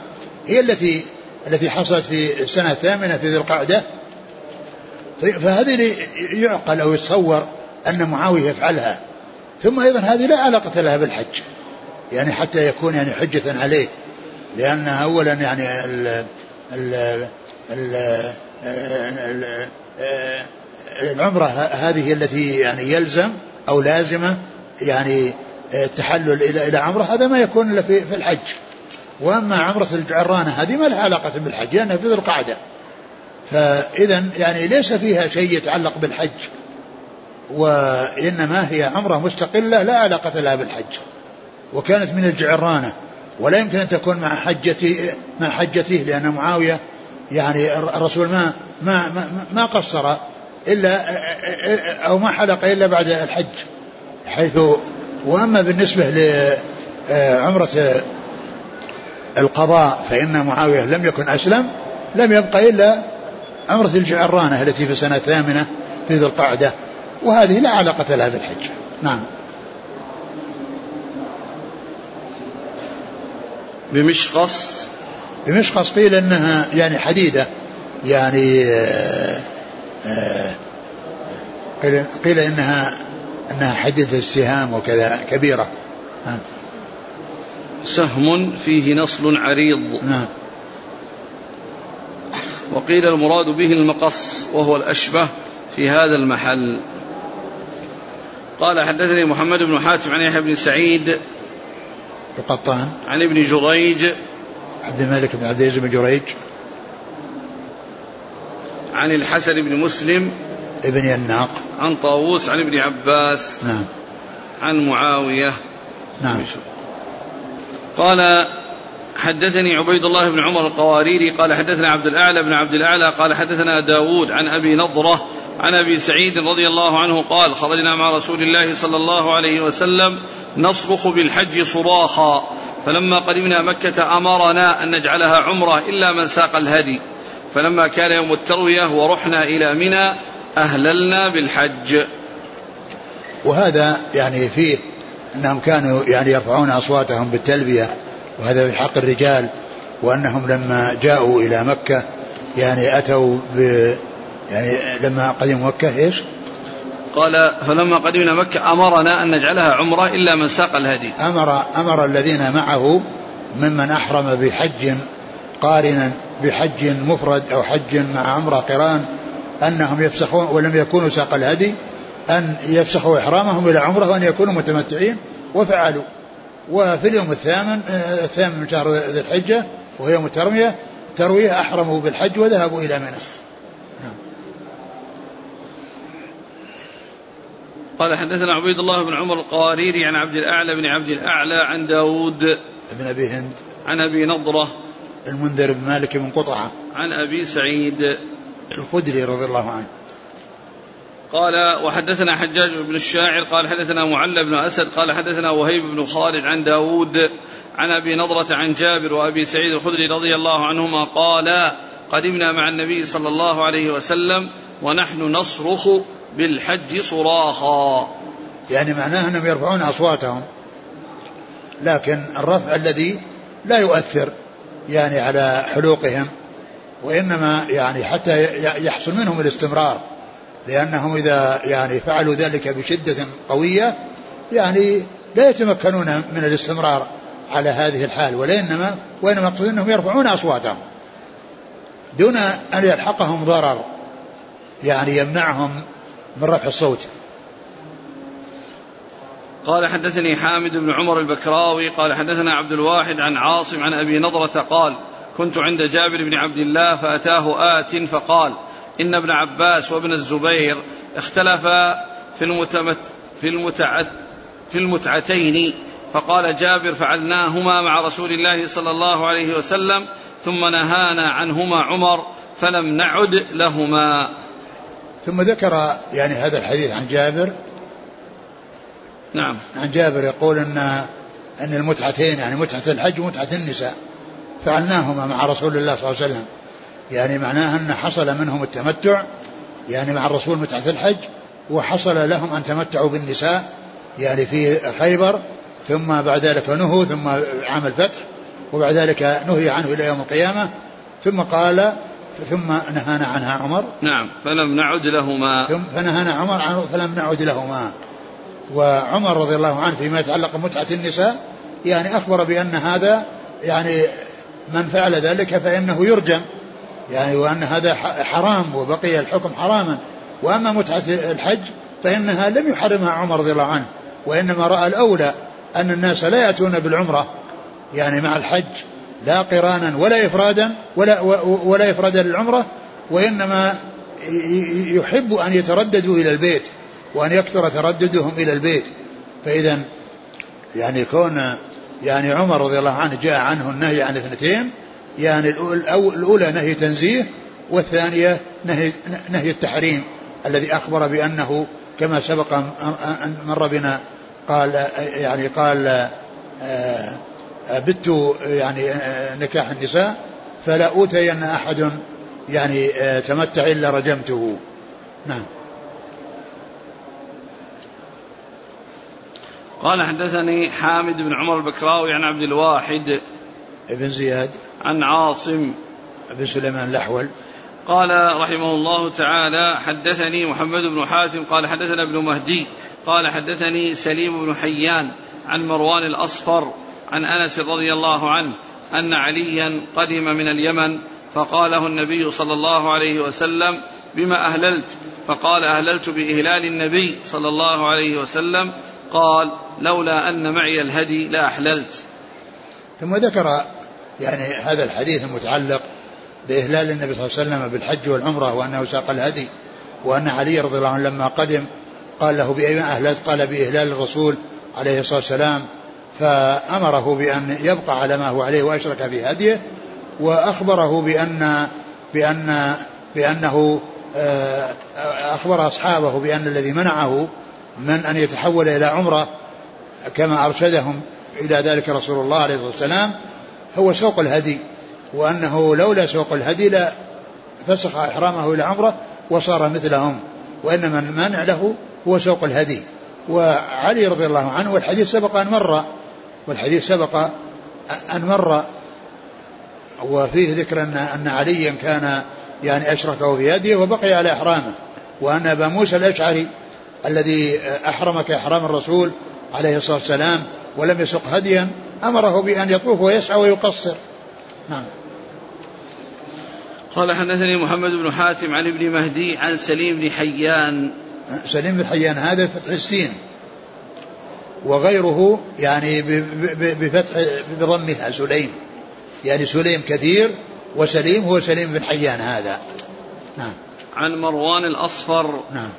هي التي التي حصلت في السنة الثامنة في ذي القعدة. فهذه يعقل أو يتصور أن معاوية يفعلها. ثم أيضا هذه لا علاقة لها بالحج. يعني حتى يكون يعني حجة عليه. لأن أولا يعني ال ال ال العمرة هذه التي يعني يلزم أو لازمة يعني التحلل إلى إلى عمرة هذا ما يكون إلا في الحج. وأما عمرة الجعرانة هذه ما لها علاقة بالحج لأنها في ذي القعدة. فاذا يعني ليس فيها شيء يتعلق بالحج وإنما هي عمرة مستقلة لا علاقة لها بالحج. وكانت من الجعرانة ولا يمكن أن تكون مع حجته مع حجته لأن معاوية يعني الرسول ما ما ما, ما قصر إلا أو ما حلق إلا بعد الحج حيث وأما بالنسبة لعمرة القضاء فإن معاوية لم يكن أسلم لم يبق إلا عمرة الجعرانة التي في السنة الثامنة في ذي القعدة وهذه لا علاقة لها بالحج. نعم.
بمشقص
بمشقص قيل إنها يعني حديدة يعني آه، آه، قيل, قيل إنها إنها حديده السهام وكذا كبيرة.
سهم فيه نصل عريض.
نعم.
وقيل المراد به المقص وهو الأشبه في هذا المحل. قال حدثني محمد بن حاتم عن يحيى بن سعيد
القطان
عن ابن جريج.
عبد الملك بن عبد العزيز بن جريج.
عن الحسن بن مسلم.
ابن يناق
عن طاووس عن ابن عباس.
نعم.
عن معاوية.
نعم.
قال حدثني عبيد الله بن عمر القواريري قال حدثنا عبد الأعلى بن عبد الأعلى قال حدثنا داود عن أبي نضرة عن أبي سعيد رضي الله عنه قال خرجنا مع رسول الله صلى الله عليه وسلم نصرخ بالحج صراخا فلما قدمنا مكة أمرنا أن نجعلها عمرة إلا من ساق الهدي. فلما كان يوم التروية ورحنا إلى منى أهللنا بالحج.
وهذا يعني فيه أنهم كانوا يعني يرفعون أصواتهم بالتلبية وهذا في حق الرجال وأنهم لما جاءوا إلى مكة يعني أتوا ب يعني لما قدموا مكة إيش؟
قال فلما قدمنا مكة أمرنا أن نجعلها عمرة إلا من ساق الهدي.
أمر أمر الذين معه ممن أحرم بحج قارنا بحج مفرد أو حج مع عمرة قران أنهم يفسخون ولم يكونوا ساق الهدي أن يفسخوا إحرامهم إلى عمرة وأن يكونوا متمتعين وفعلوا. وفي اليوم الثامن الثامن من شهر ذي الحجة وهو يوم تروية أحرموا بالحج وذهبوا إلى منى.
قال حدثنا عبيد الله بن عمر القواريري عن عبد الأعلى بن عبد الأعلى عن داود
بن أبي هند.
عن أبي نضرة
المنذر بن مالك بن قطعة.
عن أبي سعيد
الخدري رضي الله عنه.
قال وحدثنا حجاج بن الشاعر قال حدثنا معلى بن أسد قال حدثنا وهيب بن خالد عن داود عن أبي نضرة عن جابر وأبي سعيد الخدري رضي الله عنهما قال قدمنا مع النبي صلى الله عليه وسلم ونحن نصرخ بالحج صراخا.
يعني معناه أنهم يرفعون أصواتهم. لكن الرفع الذي لا يؤثر يعني على حلوقهم وإنما يعني حتى يحصل منهم الاستمرار. لأنهم إذا يعني فعلوا ذلك بشدة قوية يعني لا يتمكنون من الاستمرار على هذه الحال وإنما وإنما مقصود أنهم يرفعون أصواتهم. دون أن يلحقهم ضرر يعني يمنعهم من رفع الصوت.
قال حدثني حامد بن عمر البكراوي قال حدثنا عبد الواحد عن عاصم عن أبي نضرة قال كنت عند جابر بن عبد الله فأتاه آت فقال إن ابن عباس وابن الزبير اختلفا في المتمت في المتعت في المتعتين فقال جابر فعلناهما مع رسول الله صلى الله عليه وسلم ثم نهانا عنهما عمر فلم نعد لهما.
ثم ذكر يعني هذا الحديث عن جابر.
نعم.
عن جابر يقول ان إن المتعتين يعني متعة الحج ومتعة النساء. فعلناهما مع رسول الله صلى الله عليه وسلم. يعني معناها أن حصل منهم التمتع يعني مع الرسول متعة الحج وحصل لهم أن تمتعوا بالنساء يعني في خيبر ثم بعد ذلك نهوا ثم عام الفتح وبعد ذلك نهي عنه إلى يوم القيامة. ثم قال ثم نهانا عنها عمر.
نعم فلم نعد لهما.
ثم فنهانا عمر عنه فلم نعد لهما. وعمر رضي الله عنه فيما يتعلق بمتعة النساء يعني أخبر بأن هذا يعني من فعل ذلك فإنه يرجم. يعني وأن هذا حرام وبقي الحكم حراما. وأما متعة الحج فإنها لم يحرمها عمر رضي الله عنه وإنما رأى الأولى أن الناس لا يأتون بالعمرة يعني مع الحج. لا قرانا ولا إفرادا ولا ولا إفرادا للعمرة وإنما يحب أن يترددوا إلى البيت وأن يكثر ترددهم إلى البيت. فإذا يعني كون يعني عمر رضي الله عنه جاء عنه النهي عن اثنتين يعني الأولى نهي تنزيه والثانية نهي, نهي التحريم الذي أخبر بأنه كما سبق أن مر بنا قال يعني قال آه بت يعني نكاح النساء فلا أوتين أحد يعني تمتع إلا رجمته. نعم.
قال حدثني حامد بن عمر البكراوي عن عبد الواحد
ابن زياد.
عن عاصم
بن سليمان الأحول.
قال رحمه الله تعالى حدثني محمد بن حاتم قال حدثنا ابن مهدي قال حدثني سليم بن حيان عن مروان الأصفر عن أنس رضي الله عنه أن عليا قدم من اليمن فقاله النبي صلى الله عليه وسلم بما أهللت؟ فقال أهللت بإهلال النبي صلى الله عليه وسلم. قال لولا أن معي الهدي لاحللت
ثم ذكر يعني هذا الحديث المتعلق بإهلال النبي صلى الله عليه وسلم بالحج والعمرة وأنه ساق الهدي وأن علي رضي الله عنه لما قدم قال له بأي أهلت قال بإهلال الرسول عليه الصلاة والسلام. فأمره بأن يبقى على ما هو عليه وأشرك في هديه وأخبره بأن بأن بأنه آه، أخبر أصحابه بأن الذي منعه من أن يتحول إلى عمرة كما أرشدهم إلى ذلك رسول الله عليه الصلاة والسلام هو سوق الهدي وأنه لولا سوق الهدي لا فسخ إحرامه إلى عمرة وصار مثلهم وإنما المانع له هو سوق الهدي. وعلي رضي الله عنه والحديث سبق أن مر والحديث سبق أن مر وفيه ذكر أن أن عليا كان يعني أشركه في يده وبقي على إحرامه وأن أبا موسى الأشعري الذي أحرم كإحرام الرسول عليه الصلاة والسلام ولم يسق هديا أمره بأن يطوف ويسعى ويقصر. نعم.
قال حدثني محمد بن حاتم عن ابن مهدي عن سليم بن حيان.
سليم بن حيان هذا فتح السين. وغيره يعني بفتح بضمها سليم. يعني سليم كثير وسليم هو سليم بن حيان هذا.
نعم. عن مروان الأصفر
نعم.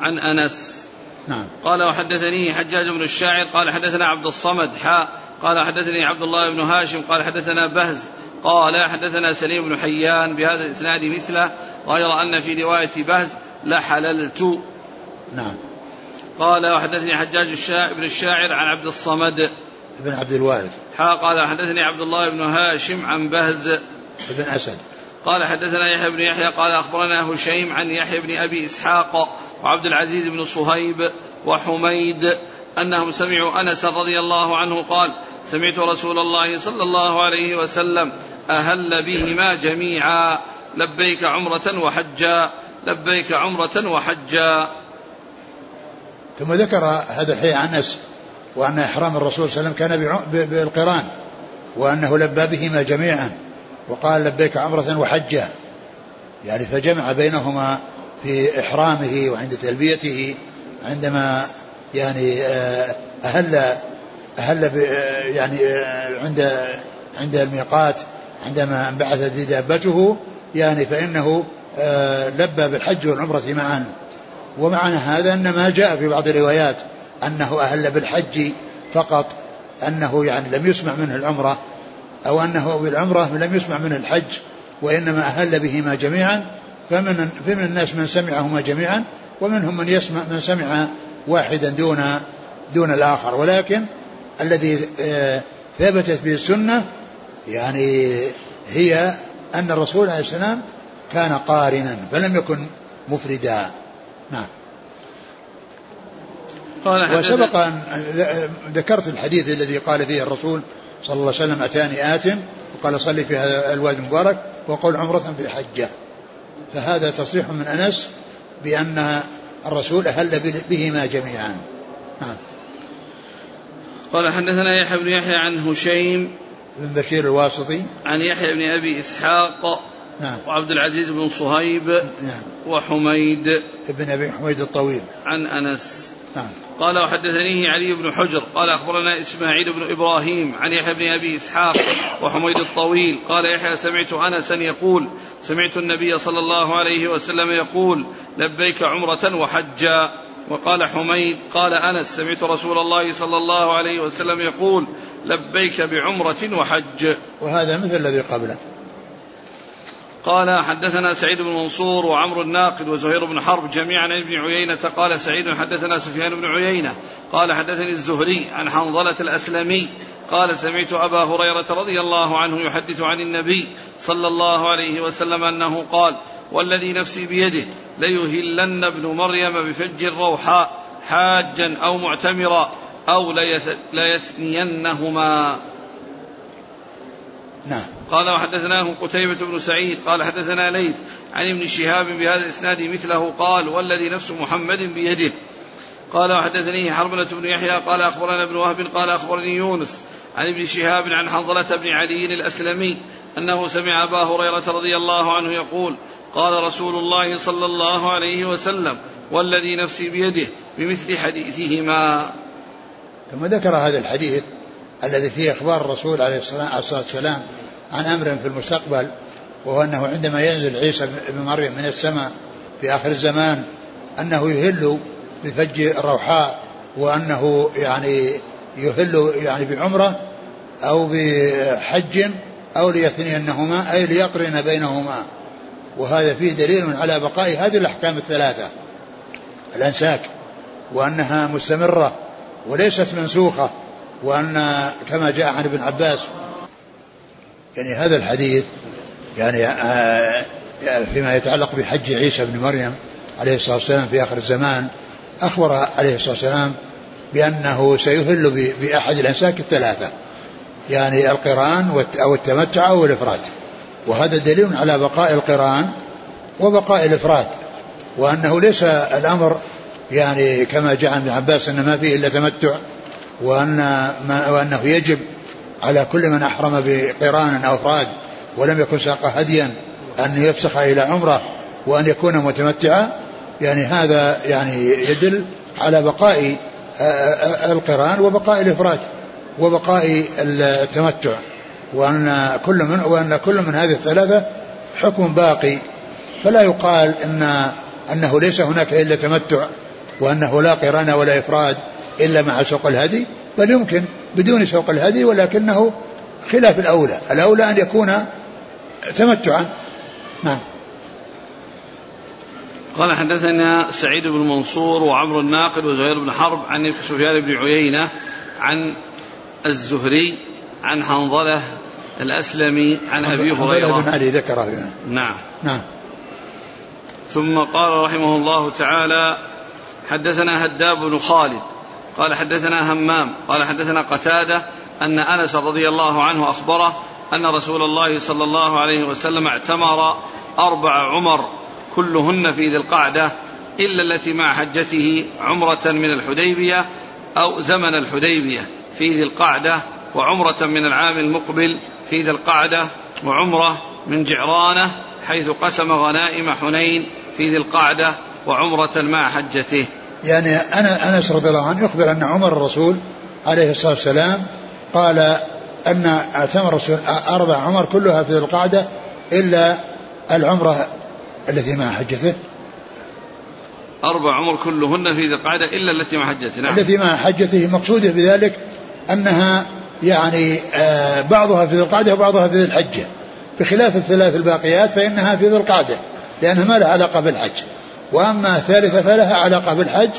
عن أنس.
نعم.
قال وحدثني حجاج بن الشاعر قال حدثنا عبد الصمد حاء قال حدثني عبد الله بن هاشم قال حدثنا بهز قال حدثنا سليم بن حيان بهذا الإسناد مثله غير أن في رواية بهز لحللت.
نعم.
قال وحدثني حجاج الشاعر بن الشاعر عن عبد الصمد.
بن عبد الوارث.
حا قال حدثني عبد الله بن هاشم عن بهز.
بن أسد.
قال حدثنا يحيى بن يحيى قال أخبرنا هشيم عن يحيى بن أبي إسحاق وعبد العزيز بن صهيب وحميد أنهم سمعوا أنس رضي الله عنه قال سمعت رسول الله صلى الله عليه وسلم أهل بهما جميعا لبيك عمرة وحجا لبيك عمرة وحجا.
ثم ذكر هذا الحي عن أنس وأن إحرام الرسول صلى الله عليه وسلم كان بالقرآن وأنه لبى بهما جميعا وقال لبيك عمرة وحجا يعني فجمع بينهما في إحرامه وعند تلبيته عندما يعني آه، أهل أهل يعني آه، عند عند الميقات عندما انبعثت به دابته يعني فإنه آه، لبى بالحج والعمرة معا. ومعنى هذا أن ما جاء في بعض الروايات أنه أهل بالحج فقط أنه يعني لم يسمع منه العمرة أو أنه بالعمرة لم يسمع منه الحج وإنما أهل بهما جميعا فمن فمن الناس من سمعهما جميعا ومنهم من يسمع من سمع واحدا دون دون الآخر. ولكن الذي آه، ثبتت به السنة يعني هي أن الرسول عليه السلام كان قارنا فلم يكن مفردا. نعم. قال وسبق أن ذكرت الحديث الذي قال فيه الرسول صلى الله عليه وسلم أتاني آت وقال صلي في هذا الوادي المبارك وقول عمرة في حجة فهذا تصريح من أنس بأن الرسول أهل بهما جميعا. نعم.
قال حدثنا يحيى بن يحيى عن هشيم
بن بشير الواسطي.
عن يحيى بن أبي إسحاق
نعم.
وعبد العزيز بن صهيب
نعم.
وحميد.
ابن أبي حميد الطويل.
عن أنس.
نعم.
قال وحدثنيه علي بن حجر. قال أخبرنا إسماعيل بن إبراهيم عن يحيى بن أبي إسحاق وحميد الطويل. قال يحيى سمعت أنسا يقول سمعت النبي صلى الله عليه وسلم يقول لبيك عمرة وحجا. وقال حميد قال أنس سمعت رسول الله صلى الله عليه وسلم يقول لبيك بعمرة وحج.
وهذا مثل الذي قبله.
قال حدثنا سعيد بن منصور وعمرو الناقد وزهير بن حرب جميعا عن ابن عيينة قال سعيد حدثنا سفيان بن عيينة قال حدثني الزهري عن حنظلة الأسلمي قال سمعت أبا هريرة رضي الله عنه يحدث عن النبي صلى الله عليه وسلم أنه قال والذي نفسي بيده ليهلن ابن مريم بفج الروحاء حاجا أو معتمرا أو ليثنينهما.
نعم.
قال وحدثناه قتيبة بن سعيد قال حدثنا ليث عن ابن شهاب بهذا الإسناد مثله قال والذي نفس محمد بيده. قال وحدثني حرملة بن يحيى قال أخبرنا ابن وهب قال أخبرني يونس عن ابن شهاب عن حنظلة بن علي الأسلمي أنه سمع أبا هريرة رضي الله عنه يقول قال رسول الله صلى الله عليه وسلم والذي نفسي بيده بمثل حديثهما.
ثم ذكر هذا الحديث الذي فيه إخبار الرسول عليه الصلاة والسلام عن أمر في المستقبل وهو أنه عندما ينزل عيسى بن مريم من السماء في آخر الزمان أنه يهل بفج الروحاء وأنه يعني يهل يعني بعمرة أو بحج أو ليثنينهما أي ليقرن بينهما. وهذا فيه دليل على بقاء هذه الأحكام الثلاثة. الأنساك وأنها مستمرة وليست منسوخة. وأن كما جاء عن ابن عباس يعني هذا الحديث يعني آه، فيما يتعلق بحج عيسى بن مريم عليه الصلاة والسلام في آخر الزمان أخبر عليه الصلاة والسلام بأنه سيهل بأحد الأنساك الثلاثة يعني القرآن أو التمتع أو الإفراد. وهذا دليل على بقاء القرآن وبقاء الإفراد. وأنه ليس الأمر يعني كما جاء عن ابن عباس أن ما فيه إلا تمتع. وأن ما وأنه يجب على كل من أحرم بقران أو إفراد ولم يكن ساق هديا أن يفسخ إلى عمرة وأن يكون متمتعا. يعني هذا يعني يدل على بقاء القران وبقاء الإفراد وبقاء التمتع. وأن كل من وأن كل من هذه الثلاثة حكم باقي. فلا يقال أن أنه ليس هناك إلا تمتع وأنه لا قران ولا إفراد إلا مع سوق الهدي بل يمكن بدون سوق الهدي ولكنه خلاف الأولى الأولى أن يكون تمتعا. نعم.
قال حدثنا سعيد بن منصور وعمر الناقد وزهير بن حرب عن سفيان بن عيينة عن الزهري عن حنظلة الأسلمي عن أبي هريرة
بن علي ذكره.
نعم.
نعم.
ثم قال رحمه الله تعالى حدثنا هداب بن خالد قال حدثنا همام قال حدثنا قتادة أن أنس رضي الله عنه أخبره أن رسول الله صلى الله عليه وسلم اعتمر أربع عمر كلهن في ذي القعدة إلا التي مع حجته عمرة من الحديبية أو زمن الحديبية في ذي القعدة وعمرة من العام المقبل في ذي القعدة وعمرة من جعرانة حيث قسم غنائم حنين في ذي القعدة وعمرة مع حجته.
يعني أنا أنس رضي الله عنه يخبر أن عمر الرسول عليه الصلاة والسلام قال أن اعتمر الرسول أربع عمر كلها في ذي القعدة إلا العمرة التي مع حجته.
أربع عمر كلهن في ذي القعدة إلا التي مع حجته نعم.
التي مع حجته مقصوده بذلك أنها يعني آه بعضها في ذي القعدة وبعضها في ذي الحجة. بخلاف الثلاث الباقيات فإنها في ذي القعدة لأنها ما لها علاقة بالحج. وأما الثالثة فلها علاقة بالحج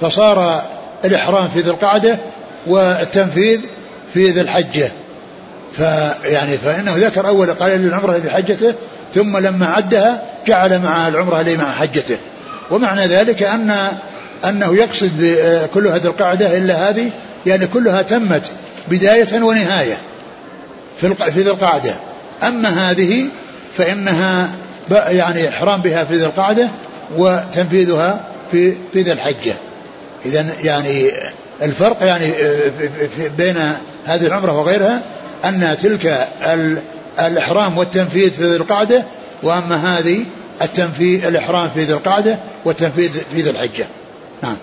فصار الإحرام في ذي القعدة والتنفيذ في ذي الحجة. فيعني فإنه ذكر أول قال للعمرة في حجته ثم لما عدها جعل مع العمرة اللي مع حجته. ومعنى ذلك أن أنه يقصد كل هذه القاعدة إلا هذه يعني كلها تمت بداية ونهاية في في ذي القعدة. أما هذه فإنها يعني إحرام بها في ذي القعدة وتنفيذها في في ذي الحجة. إذا يعني الفرق يعني في بين هذه العمرة وغيرها أن تلك الإحرام والتنفيذ في ذي القعدة وأما هذه التنفيذ الإحرام في ذي القعدة والتنفيذ في ذي الحجة. نعم.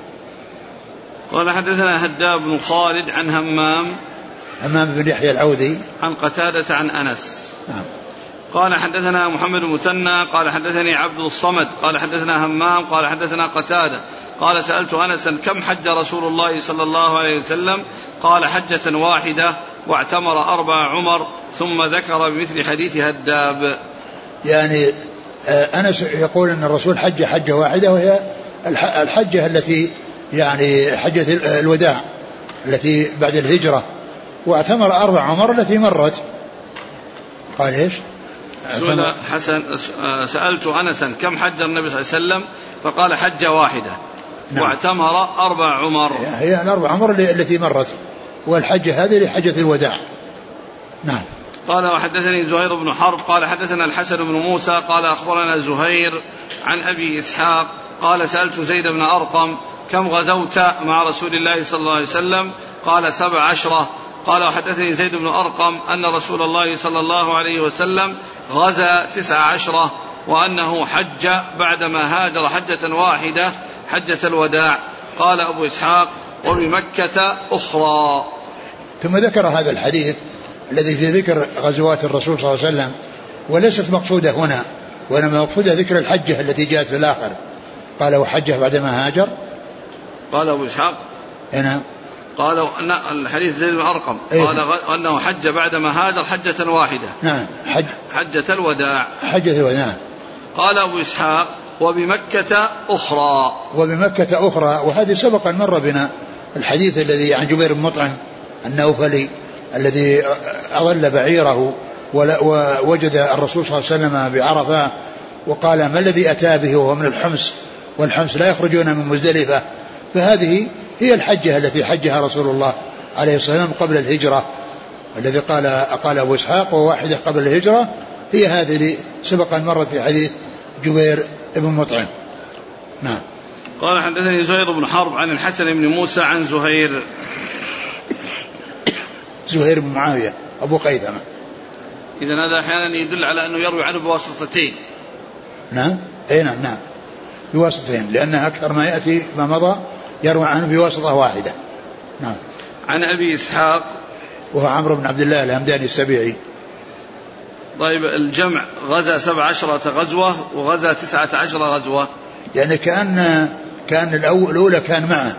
قال حدثنا هداب بن خالد عن همام
همام بن يحيى العوذي.
عن قتادة عن أنس.
نعم.
قال حدثنا محمد المثنى قال حدثني عبد الصمد قال حدثنا همام قال حدثنا قتادة قال سألت أنسا كم حج رسول الله صلى الله عليه وسلم؟ قال حجة واحدة واعتمر أربع عمر ثم ذكر بمثل حديث هداب.
يعني آه، أنس يقول أن الرسول حج حجة واحدة وهي الحجة التي يعني حجة الوداع التي بعد الهجرة واعتمر أربع عمر التي مرت. قال إيش؟
سئل حسن سألت أنسا كم حج النبي صلى الله عليه وسلم؟ فقال حجة واحدة. نعم. واعتمر أربع عمر.
هي الأربع عمر التي مرت. والحجة هذه لحجة الوداع. نعم.
قال وحدثني زهير بن حرب. قال حدثنا الحسن بن موسى. قال أخبرنا زهير عن أبي إسحاق. قال سألت زيد بن أرقم كم غزوت مع رسول الله صلى الله عليه وسلم؟ قال سبع عشرة. قال وحدثني زيد بن أرقم أن رسول الله صلى الله عليه وسلم غزا تسع عشرة وأنه حج بعدما هاجر حجة واحدة حجة الوداع. قال أبو إسحاق وبمكة أخرى.
ثم ذكر هذا الحديث الذي في ذكر غزوات الرسول صلى الله عليه وسلم وليست مقصودة هنا وإنما مقصودة ذكر الحجة التي جاءت في الآخر. قال وحجه بعدما هاجر.
قال أبو إسحاق
نعم
قال أن الحديث زيد بن أرقم. إيه؟ قال أنه حج بعدما هاجر حجة واحدة.
نعم
حج. حجة الوداع.
حجة الوداع
قال أبو إسحاق وبمكة أخرى.
وبمكة أخرى وهذه سبق أن مر بنا الحديث الذي عن جبير بن مطعم النوفلي الذي أضل بعيره ووجد الرسول صلى الله عليه وسلم بعرفة وقال ما الذي أتى به وهو من الحمص؟ والحمص لا يخرجون من مزدلفة. فهذه هي الحجة التي حجها رسول الله عليه الصلاة والسلام قبل الهجرة. الذي قال قال أبو إسحاق وواحدة قبل الهجرة. هي هذه اللي سبق أن مرت في حديث جبير بن مطعم. نعم.
قال حدثني زهير بن حرب عن الحسن بن موسى عن زهير.
زهير بن معاوية. أبو قيثمة.
إذا هذا أحيانا يدل على أنه يروي عنه بواسطتين.
نعم. أي نعم نعم. بواسطتين لأن أكثر ما يأتي ما مضى يروي عنه بواسطة واحدة. نعم.
عن أبي إسحاق.
وهو عمرو بن عبد الله الهمداني السبيعي.
طيب الجمع غزا سبع عشرة غزوة وغزا تسعة عشرة غزوة.
يعني كأن كان الأولى كان معه.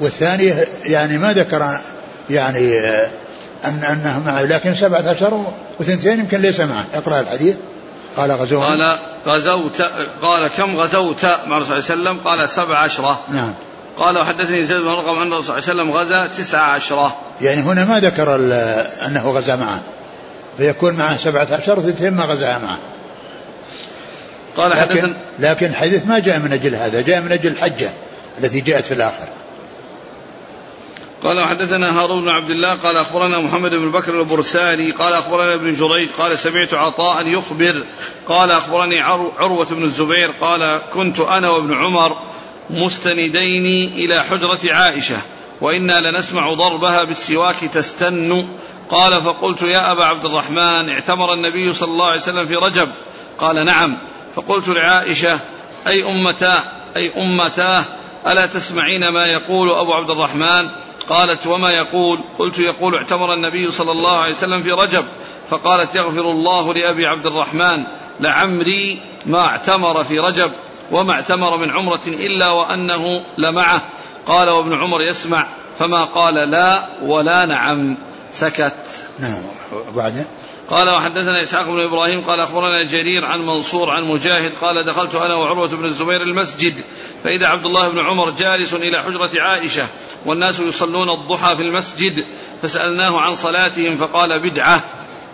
والثانية يعني ما ذكر يعني أن أنه معه لكن سبعة عشر وثنتين يمكن ليس معه. اقرأ الحديث. قال غزوت
قال غزوت قال كم غزوت مع الرسول صلى الله عليه وسلم؟ قال سبع عشرة.
نعم.
قال وحدثني زيد بن رقم أن الرسول صلى الله عليه وسلم غزا تسع عشرة.
يعني هنا ما ذكر أنه غزا معه. فيكون معه سبعة عشر وثنتين ما غزاها معه.
قال
لكن, لكن الحديث ما جاء من أجل هذا جاء من أجل الحجة التي جاءت في الآخر.
قال حدثنا هارون بن عبد الله قال أخبرنا محمد بن بكر البرساني قال أخبرنا ابن جريج قال سمعت عطاء يخبر قال أخبرني عروة بن الزبير قال كنت أنا وابن عمر مستندين إلى حجرة عائشة وإنا لنسمع ضربها بالسواك تستن. قال فقلت يا أبا عبد الرحمن اعتمر النبي صلى الله عليه وسلم في رجب. قال نعم. فقلت لعائشة أي امتاه أي امتاه ألا تسمعين ما يقول أبو عبد الرحمن؟ قالت وما يقول؟ قلت يقول اعتمر النبي صلى الله عليه وسلم في رجب فقالت يغفر الله لأبي عبد الرحمن لعمري ما اعتمر في رجب وما اعتمر من عمرة إلا وأنه لمعه. قال وابن عمر يسمع فما قال لا ولا نعم سكت.
نعم. وبعدين؟
قال وحدثنا إسحاق بن إبراهيم قال أخبرنا جرير عن منصور عن مجاهد قال دخلت أنا وعروة بن الزبير المسجد فإذا عبد الله بن عمر جالس إلى حجرة عائشة والناس يصلون الضحى في المسجد فسألناه عن صلاتهم فقال بدعة.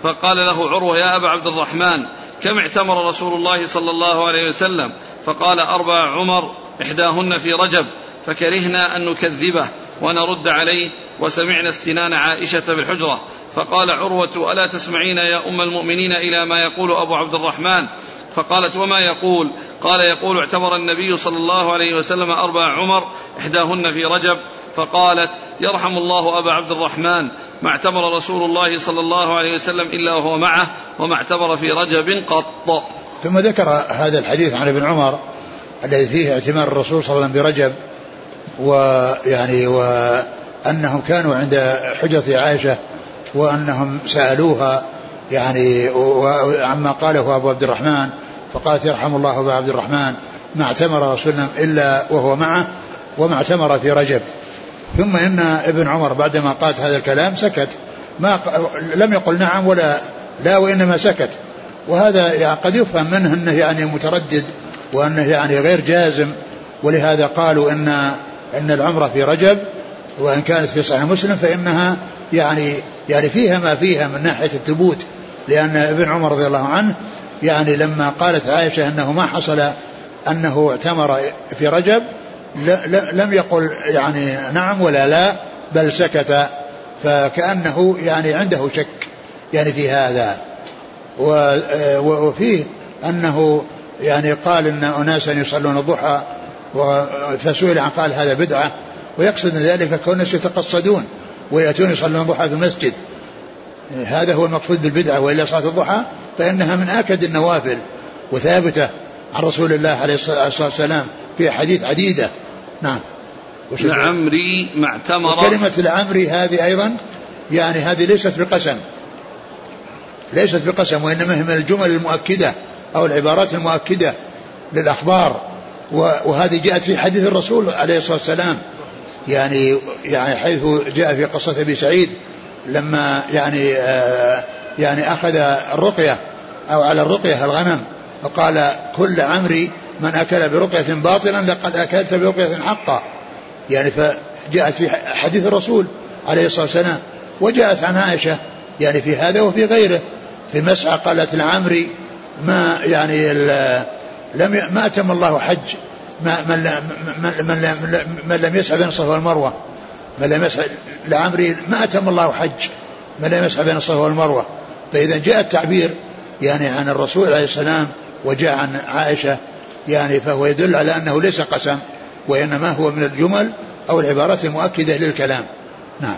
فقال له عروة يا أبا عبد الرحمن كم اعتمر رسول الله صلى الله عليه وسلم؟ فقال أربع عمر إحداهن في رجب فكرهنا أن نكذبه ونرد عليه وسمعنا استنان عائشة بالحجرة. فقال عروة ألا تسمعين يا أم المؤمنين إلى ما يقول أبو عبد الرحمن؟ فقالت وما يقول؟ قال يقول اعتبر النبي صلى الله عليه وسلم أربع عمر إحداهن في رجب. فقالت يرحم الله أبا عبد الرحمن. ما اعتبر رسول الله صلى الله عليه وسلم إلا وهو معه وما اعتبر في رجب قط.
ثم ذكر هذا الحديث عن ابن عمر الذي فيه اعتمار الرسول صلى الله عليه وسلم برجب ويعني وأنهم كانوا عند حجرة عائشة وأنهم سألوها يعني عما قاله أبو عبد الرحمن فقالت يرحم الله أبا عبد الرحمن ما اعتمر رسولنا إلا وهو معه وما اعتمر في رجب. ثم إن ابن عمر بعدما قالت هذا الكلام سكت. ما لم يقل نعم ولا لا وإنما سكت. وهذا يعني قد يفهم منه أنه يعني متردد وأنه يعني غير جازم. ولهذا قالوا إن أن العمرة في رجب وإن كانت في صحيح مسلم فإنها يعني يعني فيها ما فيها من ناحية الثبوت لأن ابن عمر رضي الله عنه يعني لما قالت عائشة أنه ما حصل أنه اعتمر في رجب لم يقل يعني نعم ولا لا بل سكت فكأنه يعني عنده شك يعني في هذا. وفيه أنه يعني قال أن أناسا يصلون الضحى فسئل عن قال هذا بدعة ويقصد ذلك كون يتقصدون. ويأتون يصلون الضحى في المسجد. هذا هو المقصود بالبدعة وإلا صلاة الضحى فإنها من آكد النوافل وثابتة عن رسول الله عليه الصلاة والسلام في أحاديث عديدة. نعم.
لعمري ما اعتمر.
كلمة العمري هذه أيضا يعني هذه ليست بقسم. ليست بقسم وإنما هي من الجمل المؤكدة أو العبارات المؤكدة للأخبار. وهذه جاءت في حديث الرسول عليه الصلاة والسلام. يعني يعني حيث جاء في قصة أبي سعيد لما يعني آه يعني أخذ الرقية أو على الرقية الغنم وقال كل عمري من أكل برقية باطلا لقد أكلت برقية حقا. يعني فجاءت في حديث الرسول عليه الصلاة والسلام وجاءت عن عائشة يعني في هذا وفي غيره. في مسعى قالت لعمري ما يعني لم ما أتم الله حج. من, من, من, من لم يسعى بين الصفا والمروة. من لم يسعى لعمري ما أتم الله حج. من لم يسعى بين الصفا والمروة. فإذا جاء التعبير يعني عن الرسول عليه السلام وجاء عن عائشة يعني فهو يدل على أنه ليس قسم وإنما هو من الجمل أو العبارات المؤكدة للكلام. نعم.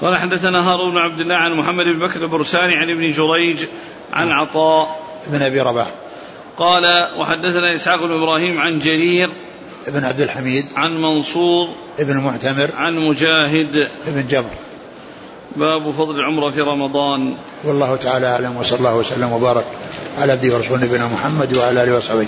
قال حدثنا هارون بن عبد الله عن محمد بن بكر البرساني عن ابن جريج عن عطاء.
بن أبي رباح.
قال وحدثنا إسحاق بن إبراهيم عن جرير
ابن عبد الحميد
عن منصور
ابن معتمر
عن مجاهد
ابن جبر.
باب فضل العمرة في رمضان.
والله تعالى أعلم وصلى الله وسلم وبارك على عبده ورسوله نبينا محمد وعلى آله وصحبه.